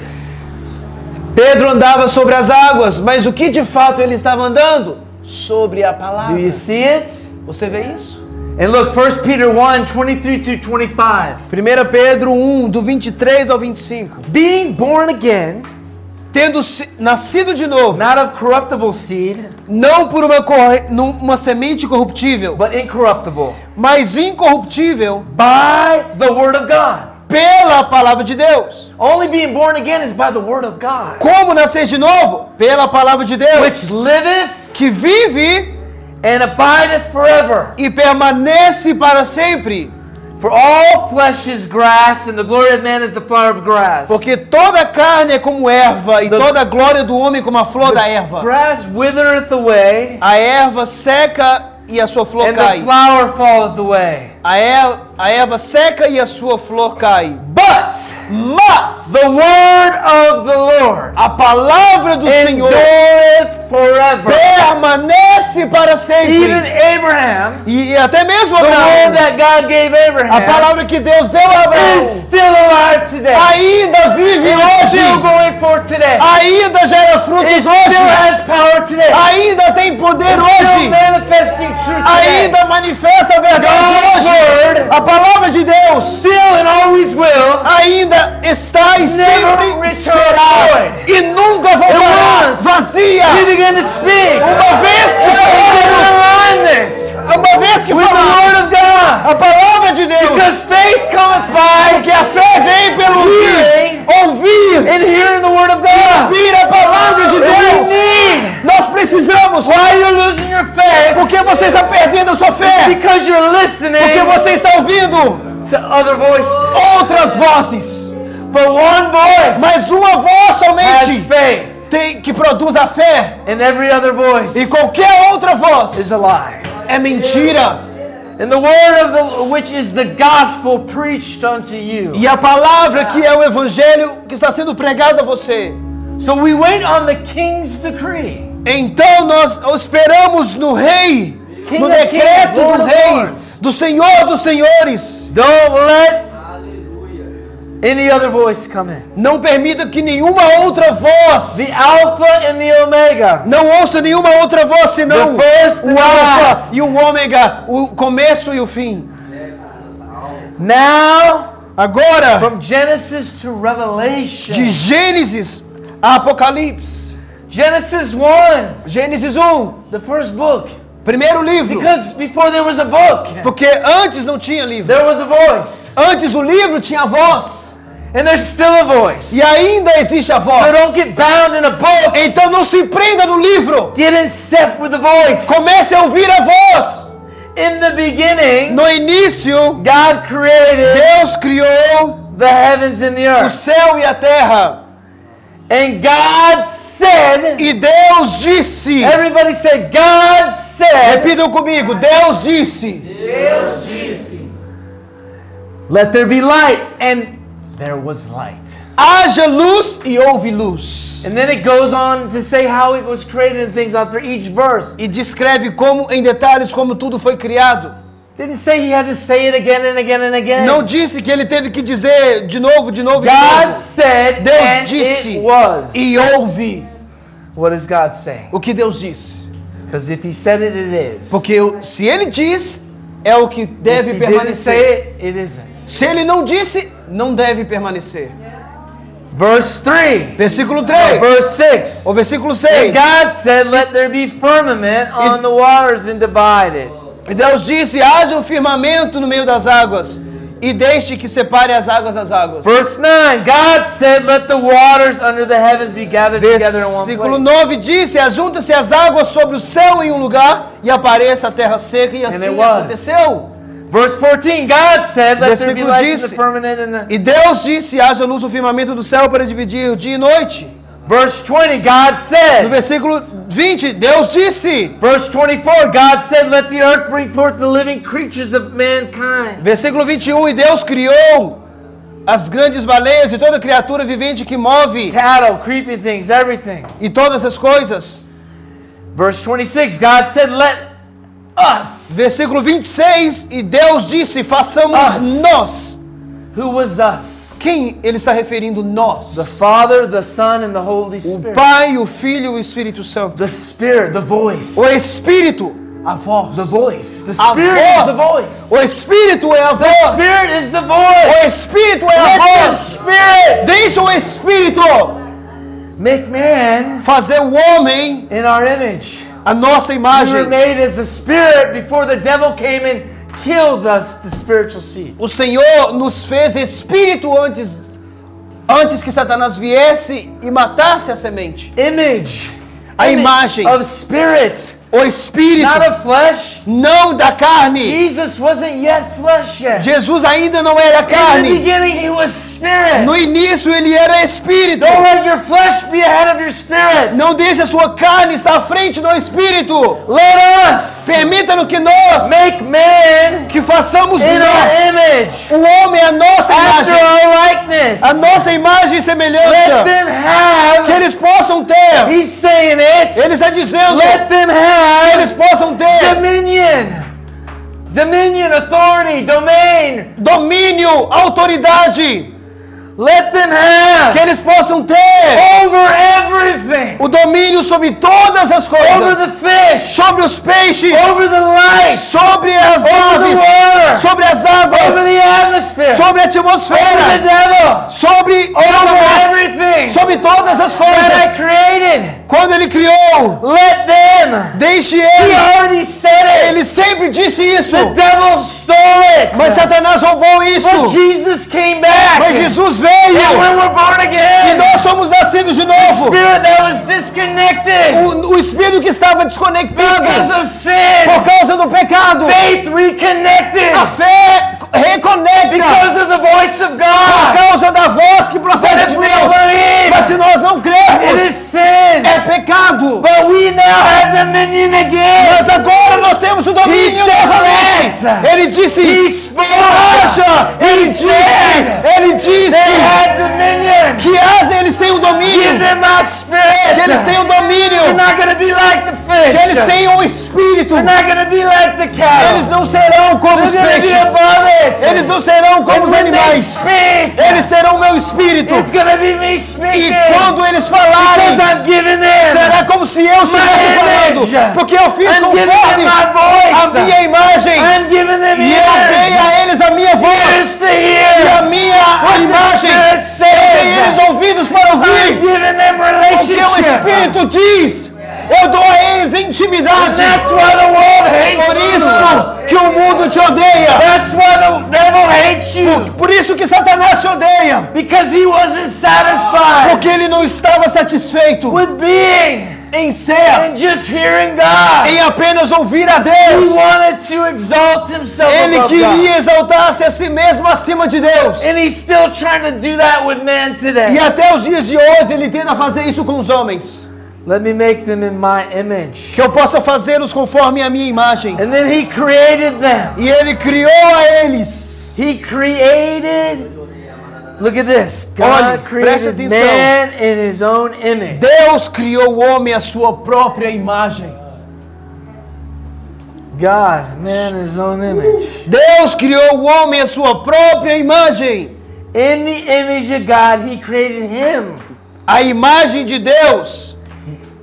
Pedro andava sobre as águas, mas o que de fato ele estava andando? Sobre a Do palavra. you see it? Você vê isso? And look, 1 Peter 1 23 through 25. 1 Pedro 1, do 23 ao 25. Being born again, Tendo si- nascido de novo, not of corruptible seed, não por uma, uma semente corruptível, but incorruptible, mas incorruptível by the word of God. pela palavra de Deus. Only being born again is by the word of God, Como nascer de novo? Pela palavra de Deus, which liveth que vive and abideth forever. e permanece para sempre. For all flesh is grass, and the glory of man is the flower of grass. Porque toda carne é como erva e The- toda a glória do homem como a flor da erva. Grass withereth away, A erva seca e a sua flor and the cai. flower falleth away. A erva, a erva seca e a sua flor cai. But Mas the word of the Lord a palavra do Senhor forever. permanece para Even sempre. Abraham, E, e até mesmo the word Abraão, that God gave a Abraham, palavra que Deus deu a is Abraão, still alive today. ainda vive It's still hoje. going forth today. Ainda gera frutos still hoje. has power today. Ainda tem poder It's still hoje. manifesting truth today. Ainda manifesta a verdade God's hoje. Word A palavra de Deus Still and always will. ainda está e sempre será void. e nunca voltará vazia. To speak. Uma vez que falamos, uma vez que falamos. A palavra de Deus, Because faith cometh by porque a fé vem pelo ouvir, ouvir, and hearing the word of God. ouvir a palavra de Deus. Nós precisamos, Why you're losing your faith? porque você está perdendo a sua fé, Because you're listening porque você está ouvindo to other voices. outras vozes, But one voice mas uma voz has somente faith, tem que produz a fé and every other voice e qualquer outra voz is a lie. é mentira. And the word of the which is the gospel preached unto you. E a palavra que é o evangelho que está sendo pregado a você. So we wait on the king's decree. Então nós esperamos no rei, King no decreto kings, do rei, do Senhor dos senhores. Don't let any other voice come in. Não permita que nenhuma outra voz, The Alpha and the Omega. não ouça nenhuma outra voz senão The first o alfa last. e o ômega, o começo e o fim. Now, Agora, from Genesis to Revelation. de Gênesis a Apocalipse. Genesis 1, Gênesis 1, the first book. primeiro livro. Because before there was a book, Porque antes não tinha livro. there was a voice. Antes do livro tinha voz. And there's still a voice. E ainda existe a So don't voz. get bound in a book. Então não se prenda no livro. Get in step with the voice. Comece a ouvir a voz. In the beginning, No início, God created Deus criou the heavens and the o earth. céu e a terra. And God said, E Deus disse. everybody said, God said, Repitam comigo. Deus disse. Let there be light, and there was light. Haja luz e houve luz. And then it goes on to say how it was created and things after each verse. E descreve como, em detalhes, como tudo foi criado. Didn't say he had to say it again and again and again. Não disse que ele teve que dizer de novo, de novo, de God novo. said, Deus and disse it was. e houve. What is God saying? O que Deus disse. Because if he said it, it is. Porque se ele diz, é o que deve permanecer. it, it. Se ele não disse, não deve permanecer. Verse 3. Versículo No, 3. verse 6. O versículo And 6. God said, Let there be firmament on the waters and divide it. E Deus disse: haja um firmamento no meio das águas, e deixe que separe as águas das águas. Verse 9. God said, Let the waters under the heavens be gathered together in one Versículo place. 9 disse: Ajunta-se as águas sobre o céu em um lugar, e apareça a terra seca, e assim aconteceu. Verse 14. God said, Let there be light in the firmament and the. E Deus disse: haja luz no firmamento do céu para dividir o dia e noite. Verse 20. God No said. versículo 20, Deus disse. Verse 24. God said, Let the earth bring forth the living creatures of mankind. Versículo 21, e Deus criou as grandes baleias e toda criatura vivente que move Cattle, creeping things, everything. e todas as coisas. Verse 26. God said, Let us. Versículo 26, e Deus disse: façamos Us. nós. Who was us? Quem ele está referindo? The Nós. Father, the Son, and the Holy O Spirit. Pai, o Filho e o Espírito Santo. The Spirit, the voice. O Espírito, a voz. The voice. The A Spirit is the voz. voice. O Espírito é a The voz. Spirit is the O voice. Espírito é a Let the voz. Spirit Deixa o Espírito make man fazer o homem in our image. A nossa imagem. O Senhor nos fez espírito antes antes que Satanás viesse e matasse a semente. Image. A Image imagem. of spirit, O espírito, not of flesh. não da carne. Jesus wasn't yet flesh yet. Jesus ainda não era In the carne. beginning, he was spirit. No início ele era espírito. Don't let your flesh be ahead of your spirit. Não deixe a sua carne estar à frente do espírito. Let us Permita-no que nós make man que façamos in our nós. image, O homem é a nossa after imagem. our likeness. A nossa imagem e Let semelhança. them Que have. eles possam ter. He's saying it. Ele está dizendo Let them que eles possam ter dominion, dominion, authority, domain. domínio, autoridade. Let them have Que eles possam ter over everything, o domínio sobre todas as over coisas. the fish, Sobre os peixes. over the light, Sobre as over the aves. water, Sobre as over águas. the atmosphere, Sobre a over the atmosfera. devil, Sobre over everything Sobre todas as that I coisas. created. Quando ele criou, Let them. deixe He ele. already said it. Ele sempre disse isso. The devil stole it. Mas Satanás roubou But isso. Jesus came back. Mas Jesus And veio. when we're born E again, nós somos nascidos de novo. spirit that was disconnected O, o espírito que estava because desconectado of sin, por causa do pecado. faith reconnected A fé reconecta because of the voice of por God. causa da voz que But procede if de we don't Deus. believe, Mas se nós não it crermos, is sin. é pecado. But we now have dominion again. Mas agora nós temos o domínio He said Ele disse, haja. Ele disse, ele disse que eles têm o domínio. Que eles têm o domínio. like. Que eles têm o espírito. Like. Eles não serão como os They're peixes. Eles não serão como And os animais. speak, Eles terão o meu espírito. E quando eles falarem, será como se eu estivesse falando. Porque eu fiz I'm conforme a minha imagem. E eu dei a eles a minha voz. E a minha What imagem. Eu dei eles ouvidos para ouvir. them O que o relationship. Espírito diz. Eu dou a eles intimidade. that's why the world hates Por isso que o mundo te odeia. That's why the devil hates you. Por isso que Satanás te odeia. Because he wasn't satisfied Porque ele não estava satisfeito with being em ser, and just hearing God. em apenas ouvir a He Deus. wanted to exalt himself Ele queria exaltar-se a si mesmo acima de Deus. And he's still trying to do that with man E today. até os dias de hoje ele tenta fazer isso com os homens. Let me make them in my image. que eu possa fazê-los conforme a minha imagem. And then he created them. E ele criou a eles. He created. Look at this. Olhe, God preste created atenção. man in his own image. Deus criou o homem à sua própria imagem. God, man in his own image. Deus criou o homem à sua própria imagem. In the image of God, he created him. A imagem de Deus.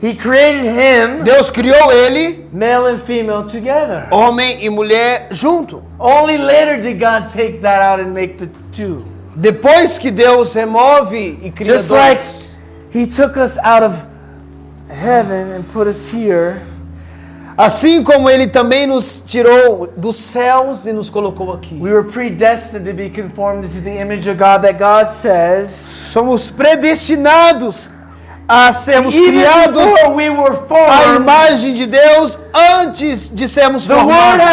He created him, Deus criou ele, male and female together. homem e mulher junto. Only later did God take that out and make the two. Depois que Deus remove e cria Just like he took us out of heaven and put us here, Assim como ele também nos tirou dos céus e nos colocou aqui. we were predestined to be conformed to the image of God that God says. Somos predestinados a sermos Even criados we à imagem de Deus antes de sermos formados.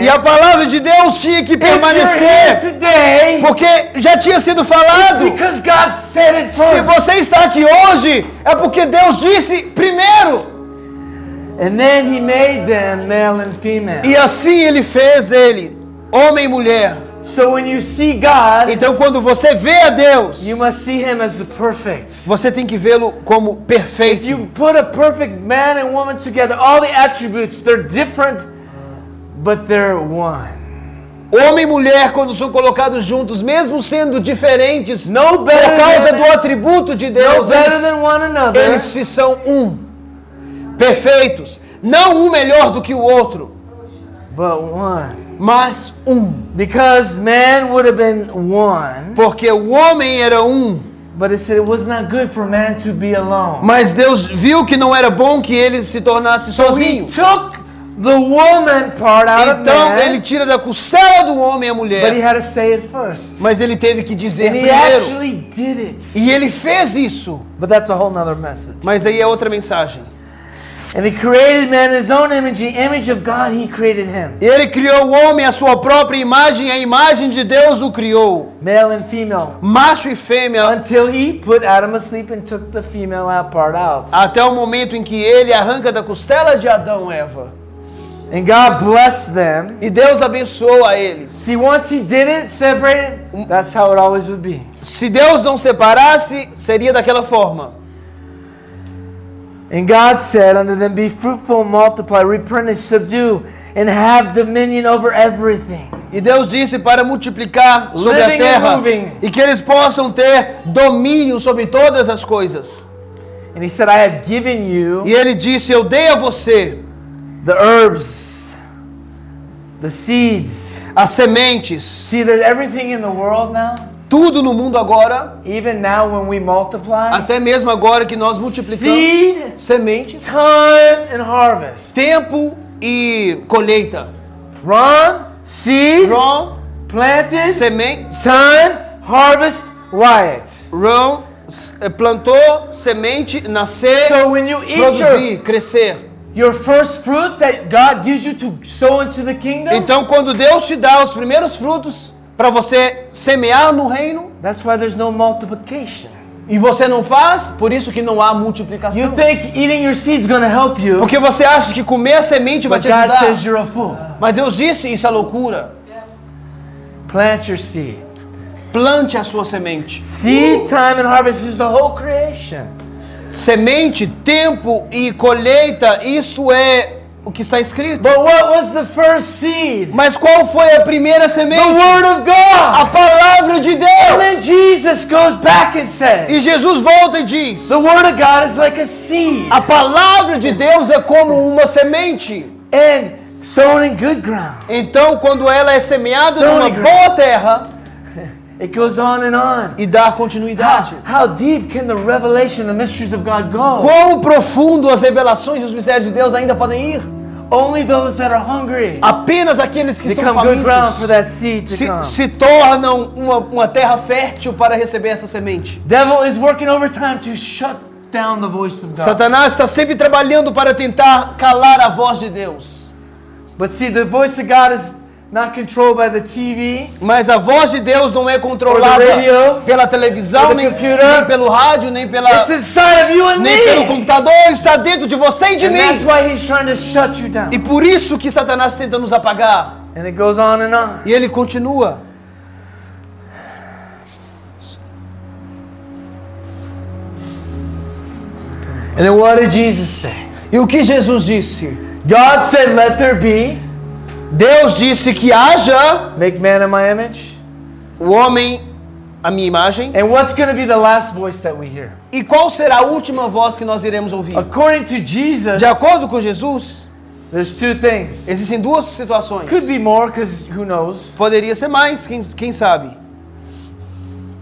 E a palavra de Deus tinha que permanecer, today, porque já tinha sido falado. because God said it Se você está aqui hoje, é porque Deus disse primeiro. And then he made them male and female. E assim ele fez ele, homem e mulher. So when you see God, Então quando você vê a Deus, you must see him as the perfect. você tem que vê-lo como If perfeito. you put a perfect man and woman together, all the attributes, they're different, but they're one. Homem e mulher, quando são colocados juntos, mesmo sendo diferentes, No por causa do atributo de Deus, eles, eles se são um. Perfeitos. Não um melhor do que o outro, but one. Mas um. Because man would have been one, Porque o homem era um. but it said it was not good for man to be alone. Mas Deus viu que não era bom que ele se tornasse So he sozinho. took the woman part out of Então man, ele tira da costela do homem a but he mulher. had to say it first. Mas ele teve que dizer And he primeiro. actually did it. E ele fez isso. But that's a whole nother message. Mas aí é outra mensagem. And he created man in his own image, the image of God, he created him. Ele criou o homem à sua própria imagem, a imagem de Deus o criou. Male and female. Macho e fêmea, Until he put Adam asleep and took the female part out. até o momento em que ele arranca da costela de Adão Eva. And God blessed them. E Deus abençoou a eles. See, once he did it, separated, that's how it always would be. Se Deus não separasse, seria daquela forma. And God said unto them, Be fruitful multiply, replenish, subdue, and have dominion over everything. E Deus disse para multiplicar sobre a Living and terra e que eles possam ter domínio sobre todas as coisas. And he said, I have given you E ele disse: Eu dei a você the herbs, the seeds. as sementes, See, there's everything in the world now, tudo no mundo agora, even now when we multiply, até mesmo agora que nós multiplicamos Seed. sementes, time and harvest. tempo e colheita. Run, seed, Ron, planted, semente, time, harvest, riot. Ron s- eh, plantou, semente, nascer, So when you eat your, produzir, crescer. your first fruit that God gives you to sow into the kingdom, Então, quando Deus te dá os primeiros frutos para você semear no reino, that's why there's no multiplication. e você não faz, por isso que não há You multiplicação. think eating your seed is going to help you, Porque você acha que comer a semente vai te God ajudar. says you're a fool. Mas Deus disse, isso é loucura. Plant your seed. Plante a sua semente. Seed, time, and harvest is the whole creation. Semente, tempo e colheita, isso é o que está escrito. But what was the first seed? Mas qual foi a primeira The semente? Word of A God. palavra de And Deus. then Jesus goes back and says, E Jesus volta e diz: The Word of God is like a seed A palavra de Deus é como uma semente. and sown in good ground. Então, quando ela é semeada Sown numa boa terra It goes on and on. e dá continuidade. How deep can the revelation, the mysteries of God go? Quão profundo as revelações e os mistérios de Deus ainda podem ir? Only those that are hungry Apenas aqueles que estão become good ground for famintos that seed to se, come. se tornam uma, uma terra fértil para receber essa semente. Devil is working overtime to shut down the voice of God. Satanás está sempre trabalhando para tentar calar a voz de Deus. But see, the voice of God is not controlled by the TV. Mas a voz de Deus não é controlada radio. pela televisão, nem, nem pelo rádio, nem, pela, It's inside of you and nem pelo me. computador, está dentro de você e de And that's mim. why he's trying to shut you down. E por isso que Satanás tenta nos apagar. And it goes on and on. E ele continua. And then what did Jesus say? E o que Jesus disse? God said, Let there be, Deus disse que haja make man in my image. o homem a minha imagem. And what's going to be the last voice that we hear? E qual será a última voz que nós iremos ouvir? According to Jesus, De acordo com Jesus, there's two things. existem duas situações. Could be more, because who knows? Poderia ser mais, quem, quem sabe?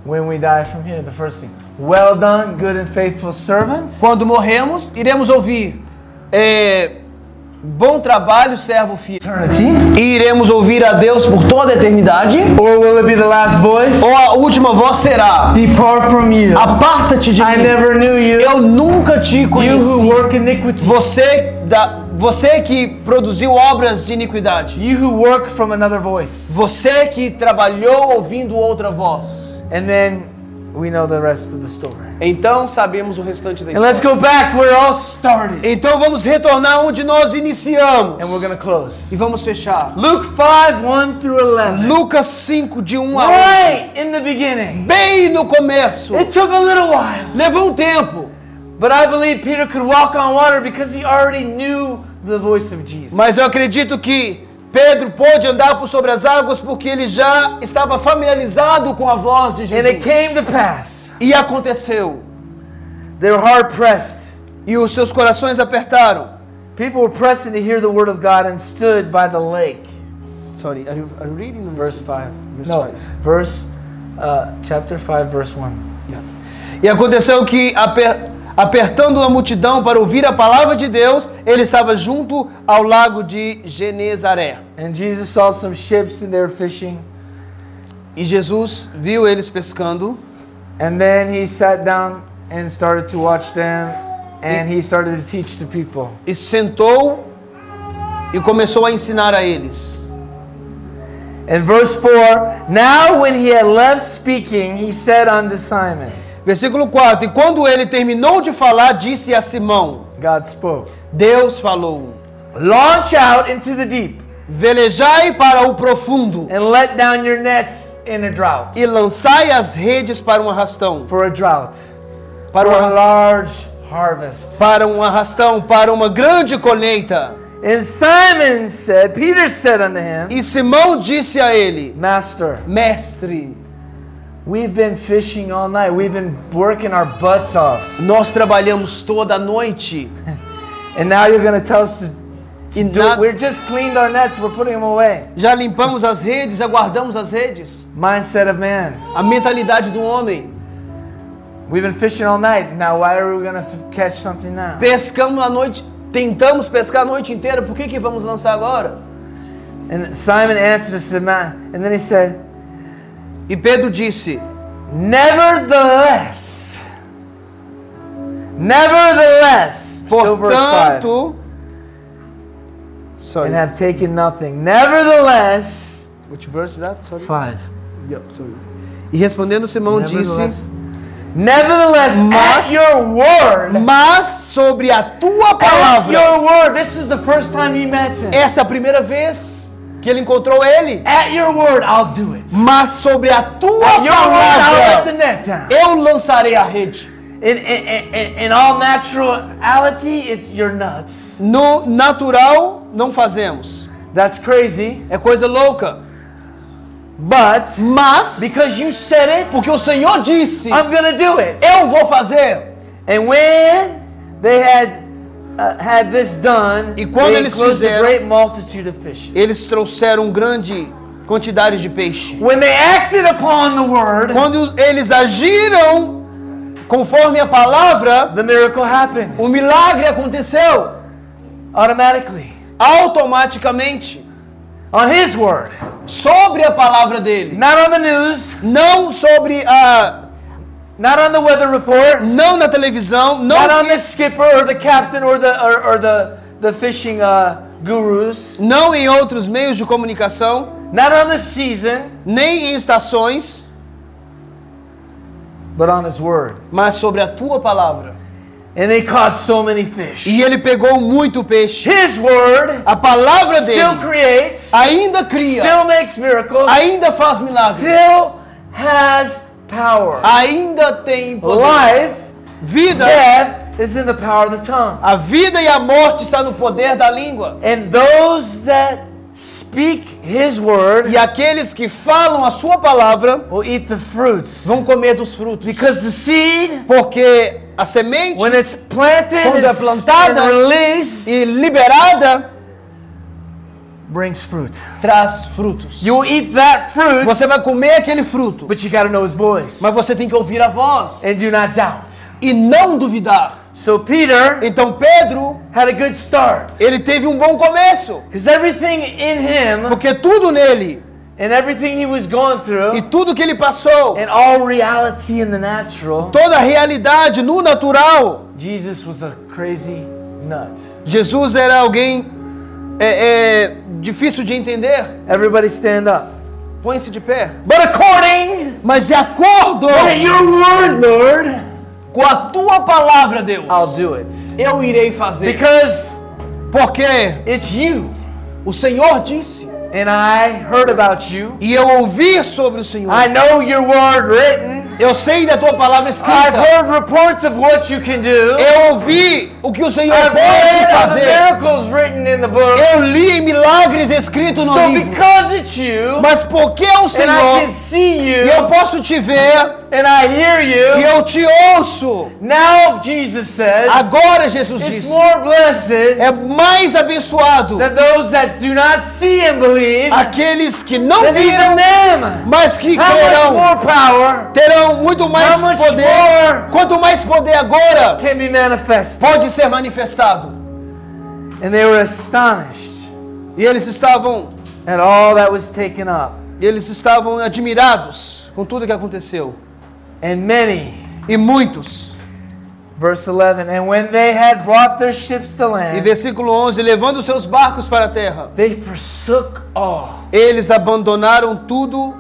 When we die from here, the first thing. Well done, good and faithful servants. Quando morremos, iremos ouvir é, bom trabalho, servo fiel. E iremos ouvir a Deus por toda a eternidade. Or will it be the last voice? Ou a última voz será: Depart from you. Aparta-te de I mim. never knew you. Eu nunca te You who conheci. work iniquity. Você, da, você que produziu obras de iniquidade. You who work from another voice. Você que trabalhou ouvindo outra voz. And then we know the rest of the story. Então sabemos o restante da And let's história. go back where it all started. Então vamos retornar onde nós iniciamos. And we're close. E vamos fechar. Luke 5, 1 through 11. Lucas 5, de 1 a 11. Right in the beginning. Bem no começo. It took a little while. Levou um tempo. But I believe Peter could walk on water because he already knew the voice of Jesus. Mas eu acredito que Pedro pôde andar por sobre as águas porque ele já estava familiarizado com a voz de And it Jesus. came to pass. E aconteceu. They were hard pressed. E os seus corações apertaram. People were pressing to hear the word of God and stood by the lake. Sorry, are you, are you reading Verse 5. Verse no, five. verse, uh, chapter 5, verse 1. E aconteceu que, aper- apertando a multidão para ouvir a palavra de Deus, ele estava junto ao lago de Genezaré. And Jesus saw some ships and they were fishing. E Jesus viu eles pescando. And then he sat down and started to watch them. And he started to teach the people. e sentou e começou a ensinar a eles. In verse 4, now when he had left speaking, he said unto Simon, Versículo 4: E quando ele terminou de falar, disse a Simão: God spoke, Deus falou: launch out into the deep Velejai para o profundo and let down your nets in a drought. e lançai as redes para um arrastão, For a drought. para For um a large harvest. para um arrastão, para uma grande colheita. And Simon said, Peter said unto him, E Simão disse a ele: Master, Mestre, we've been fishing all night. We've been working our butts off. nós trabalhamos toda a noite And now you're going to tell us to e na-. We're just cleaned our nets. We're putting them away. já limpamos as redes, aguardamos as redes. Mindset of man. A mentalidade do homem. We've been fishing all night. Now why are we going to catch something now? Pescamos a noite, tentamos pescar a noite inteira, por que, que vamos lançar agora? And Simon answered and said, Man, and then he said, E Pedro disse: Nevertheless, nevertheless, still verse 5, Portanto, sorry, and have taken nothing. Nevertheless, which verse is that? Sorry. 5. Yep, sorry. E respondendo Simão disse: nevertheless Mas- your word, Mas sobre a tua palavra. your word, this is the first time he met him. Essa é a primeira vez que ele encontrou ele. At your word, I'll do it. Mas sobre a tua At palavra eu lançarei a rede. In, in, in, all naturality, it's your nuts. No natural não fazemos. That's crazy. É coisa louca. But Mas because you said it, porque o Senhor disse: I'm gonna do it. Eu vou fazer. And when they had uh, had this done, E quando they eles fizeram- great multitude of fish. Eles trouxeram grande quantidade de peixe. When they acted upon the word, Quando eles agiram conforme a palavra, the miracle happened. o milagre aconteceu. Automatically. Automaticamente. On His word, sobre a palavra dele, not on the news, não sobre a not on the weather report, não na televisão, não not on the skipper or the captain or the or, or the the fishing uh, gurus. não em outros meios de comunicação. not on the season, nem em estações, but on His Word. mas sobre a tua palavra. And they caught so many fish. E ele pegou muito peixe. His Word A palavra still dele creates, ainda cria, still makes miracles, ainda faz milagres, still has power. ainda tem poder. Life, Vida, death is in the power of the tongue. a vida e a morte está no poder da língua. And those that speak His Word E aqueles que falam a sua palavra will eat the fruits. vão comer dos frutos. Because the seed, Porque a semente when it's planted Quando é plantada, released, e liberada brings fruit. traz frutos. You eat that fruit, Você vai comer aquele fruto, but you got to know His voice. mas você tem que ouvir a voz And do not doubt. e não duvidar. So Peter Então Pedro, had a good start. ele teve um bom começo, Because everything in him porque tudo nele and everything he was going e through tudo que ele passou, and all reality in the natural, toda a realidade no natural, Jesus was a crazy nut. Jesus era alguém é, é, difícil de entender. Everybody stand up. Põe-se de pé. But according Mas de acordo your word, Lord, com a tua palavra, Deus, I'll do it. eu irei fazer. Because Porque it's you. o Senhor disse, And I heard about you. e eu ouvi sobre o Senhor. I know your word written. Eu sei da tua palavra I've escrita. heard reports of what you can do. Eu ouvi o que o Senhor I've pode fazer. miracles written in the book. Eu li milagres escritos no So livro. because it's you, Mas porque é o and I Senhor, can see you, e eu posso te ver, and I hear e you, eu te ouço. now Jesus says, Agora Jesus it's disse, more blessed é mais abençoado than those that do not see and believe aqueles que não viram, mas que crerão. more Terão muito mais poder. Quanto mais poder agora, can be manifested? pode ser manifestado. And they were astonished E eles estavam, at all that was taken up. eles estavam admirados com tudo que aconteceu. And many, E muitos. verse 11, and when they had brought their ships to E land, versículo 11, levando seus barcos para a terra, they forsook all. eles abandonaram tudo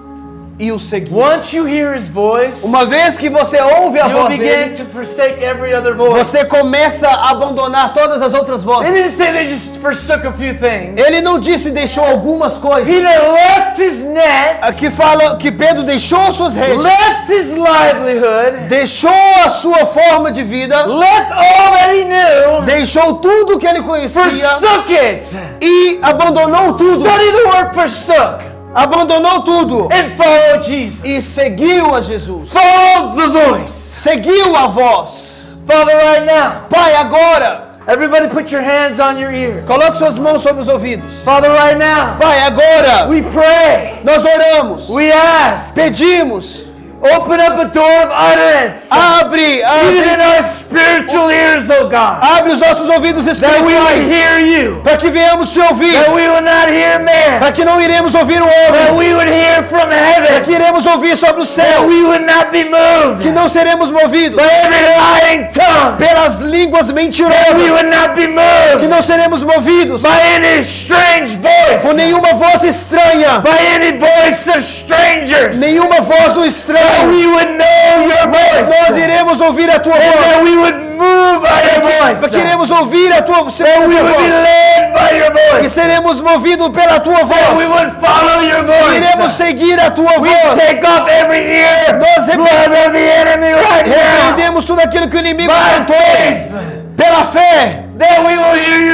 e o seguiram. Once you hear his voice, Uma vez que você ouve a voz dele, to forsake every other voice. você começa a abandonar todas as outras They didn't vozes. say they just forsook a few things. Ele não disse deixou algumas coisas. Peter left his net, Aqui fala que Pedro deixou suas redes, left his livelihood, deixou a sua forma de vida, left all that he knew, deixou tudo que ele conhecia forsook it. e abandonou tudo. Study the word forsook Abandonou tudo and follow Jesus. e seguiu a Jesus. Follow the voice. Seguiu a voz. Father, right now, Pai, agora, everybody put your hands on your ears. coloque suas mãos sobre os ouvidos. Father, right now, Pai, agora, we pray, nós oramos, we ask, pedimos, open up a door of utterance, abre, as, our spiritual ears, oh God, abre os nossos ouvidos that espirituais. para que venhamos te ouvir, that we would not hear man, para que não iremos ouvir o that homem, we would hear from para heaven, que iremos ouvir sobre o that céu, we would not be moved que não seremos movidos. by every lying tongue, pelas línguas that we mentirosas, would not be que moved não seremos movidos. by any strange voice, por nenhuma voz estranha, by any voice of strangers. nenhuma voz do That estranho. we would know your Nós voice. iremos ouvir a tua And voz. that we would move by your voice. Para que iremos ouvir a tua, That we tua would be voz. led by your voice. seremos movidos pela tua That we voz. would follow your Iremos voice. seguir a tua We voz. take off every ear Nós repreendemos tudo aquilo que o inimigo faith. Pela fé, That we will hear your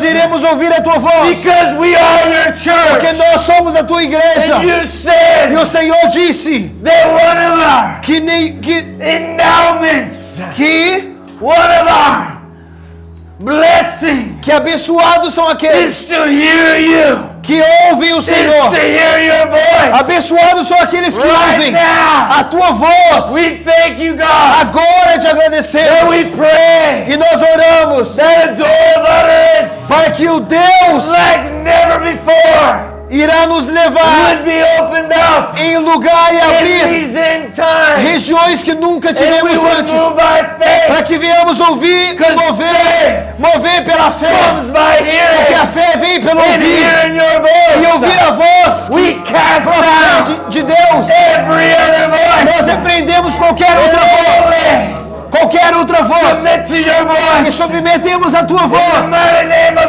nós iremos ouvir a tua voz. Because we are your Porque church. nós somos a tua igreja. And you E said o Senhor disse that one of our que, nem, que, endowments, que, one of our blessings que abençoados são aqueles is to hear you. Que ouvem o Senhor. hear your voice Abençoados são aqueles que right ouvem now. a tua voz. We thank you, God, Agora te agradecemos. we pray E nós oramos that a door of utterance para que o Deus like never before irá nos levar em lugar e abrir regiões que nunca tivemos antes, para que venhamos ouvir e mover, mover pela fé, porque a fé vem pelo ouvir. e ouvir a voz down de Deus. Nós repreendemos qualquer outra voz. Qualquer outra voz, e submetemos a tua voz.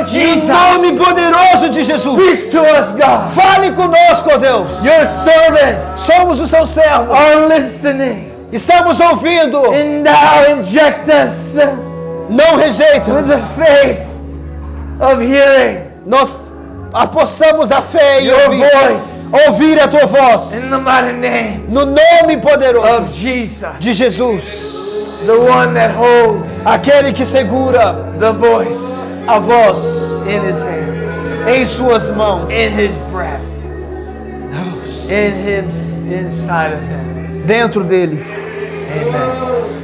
Jesus. nome poderoso de Jesus. Speak to us, God. Fale conosco, ó Deus. Your servants Somos os teus servos. are listening. Estamos ouvindo. And now inject us Não rejeita. with the faith of hearing Nós apossamos da fé e ouvir. voice. Ouvir a tua voz. In the mighty name No nome poderoso of Jesus. de Jesus. The one that holds Aquele que segura the voice a voz in his hand, em suas mãos. in his breath, in his inside of him. Dentro dele. Amen.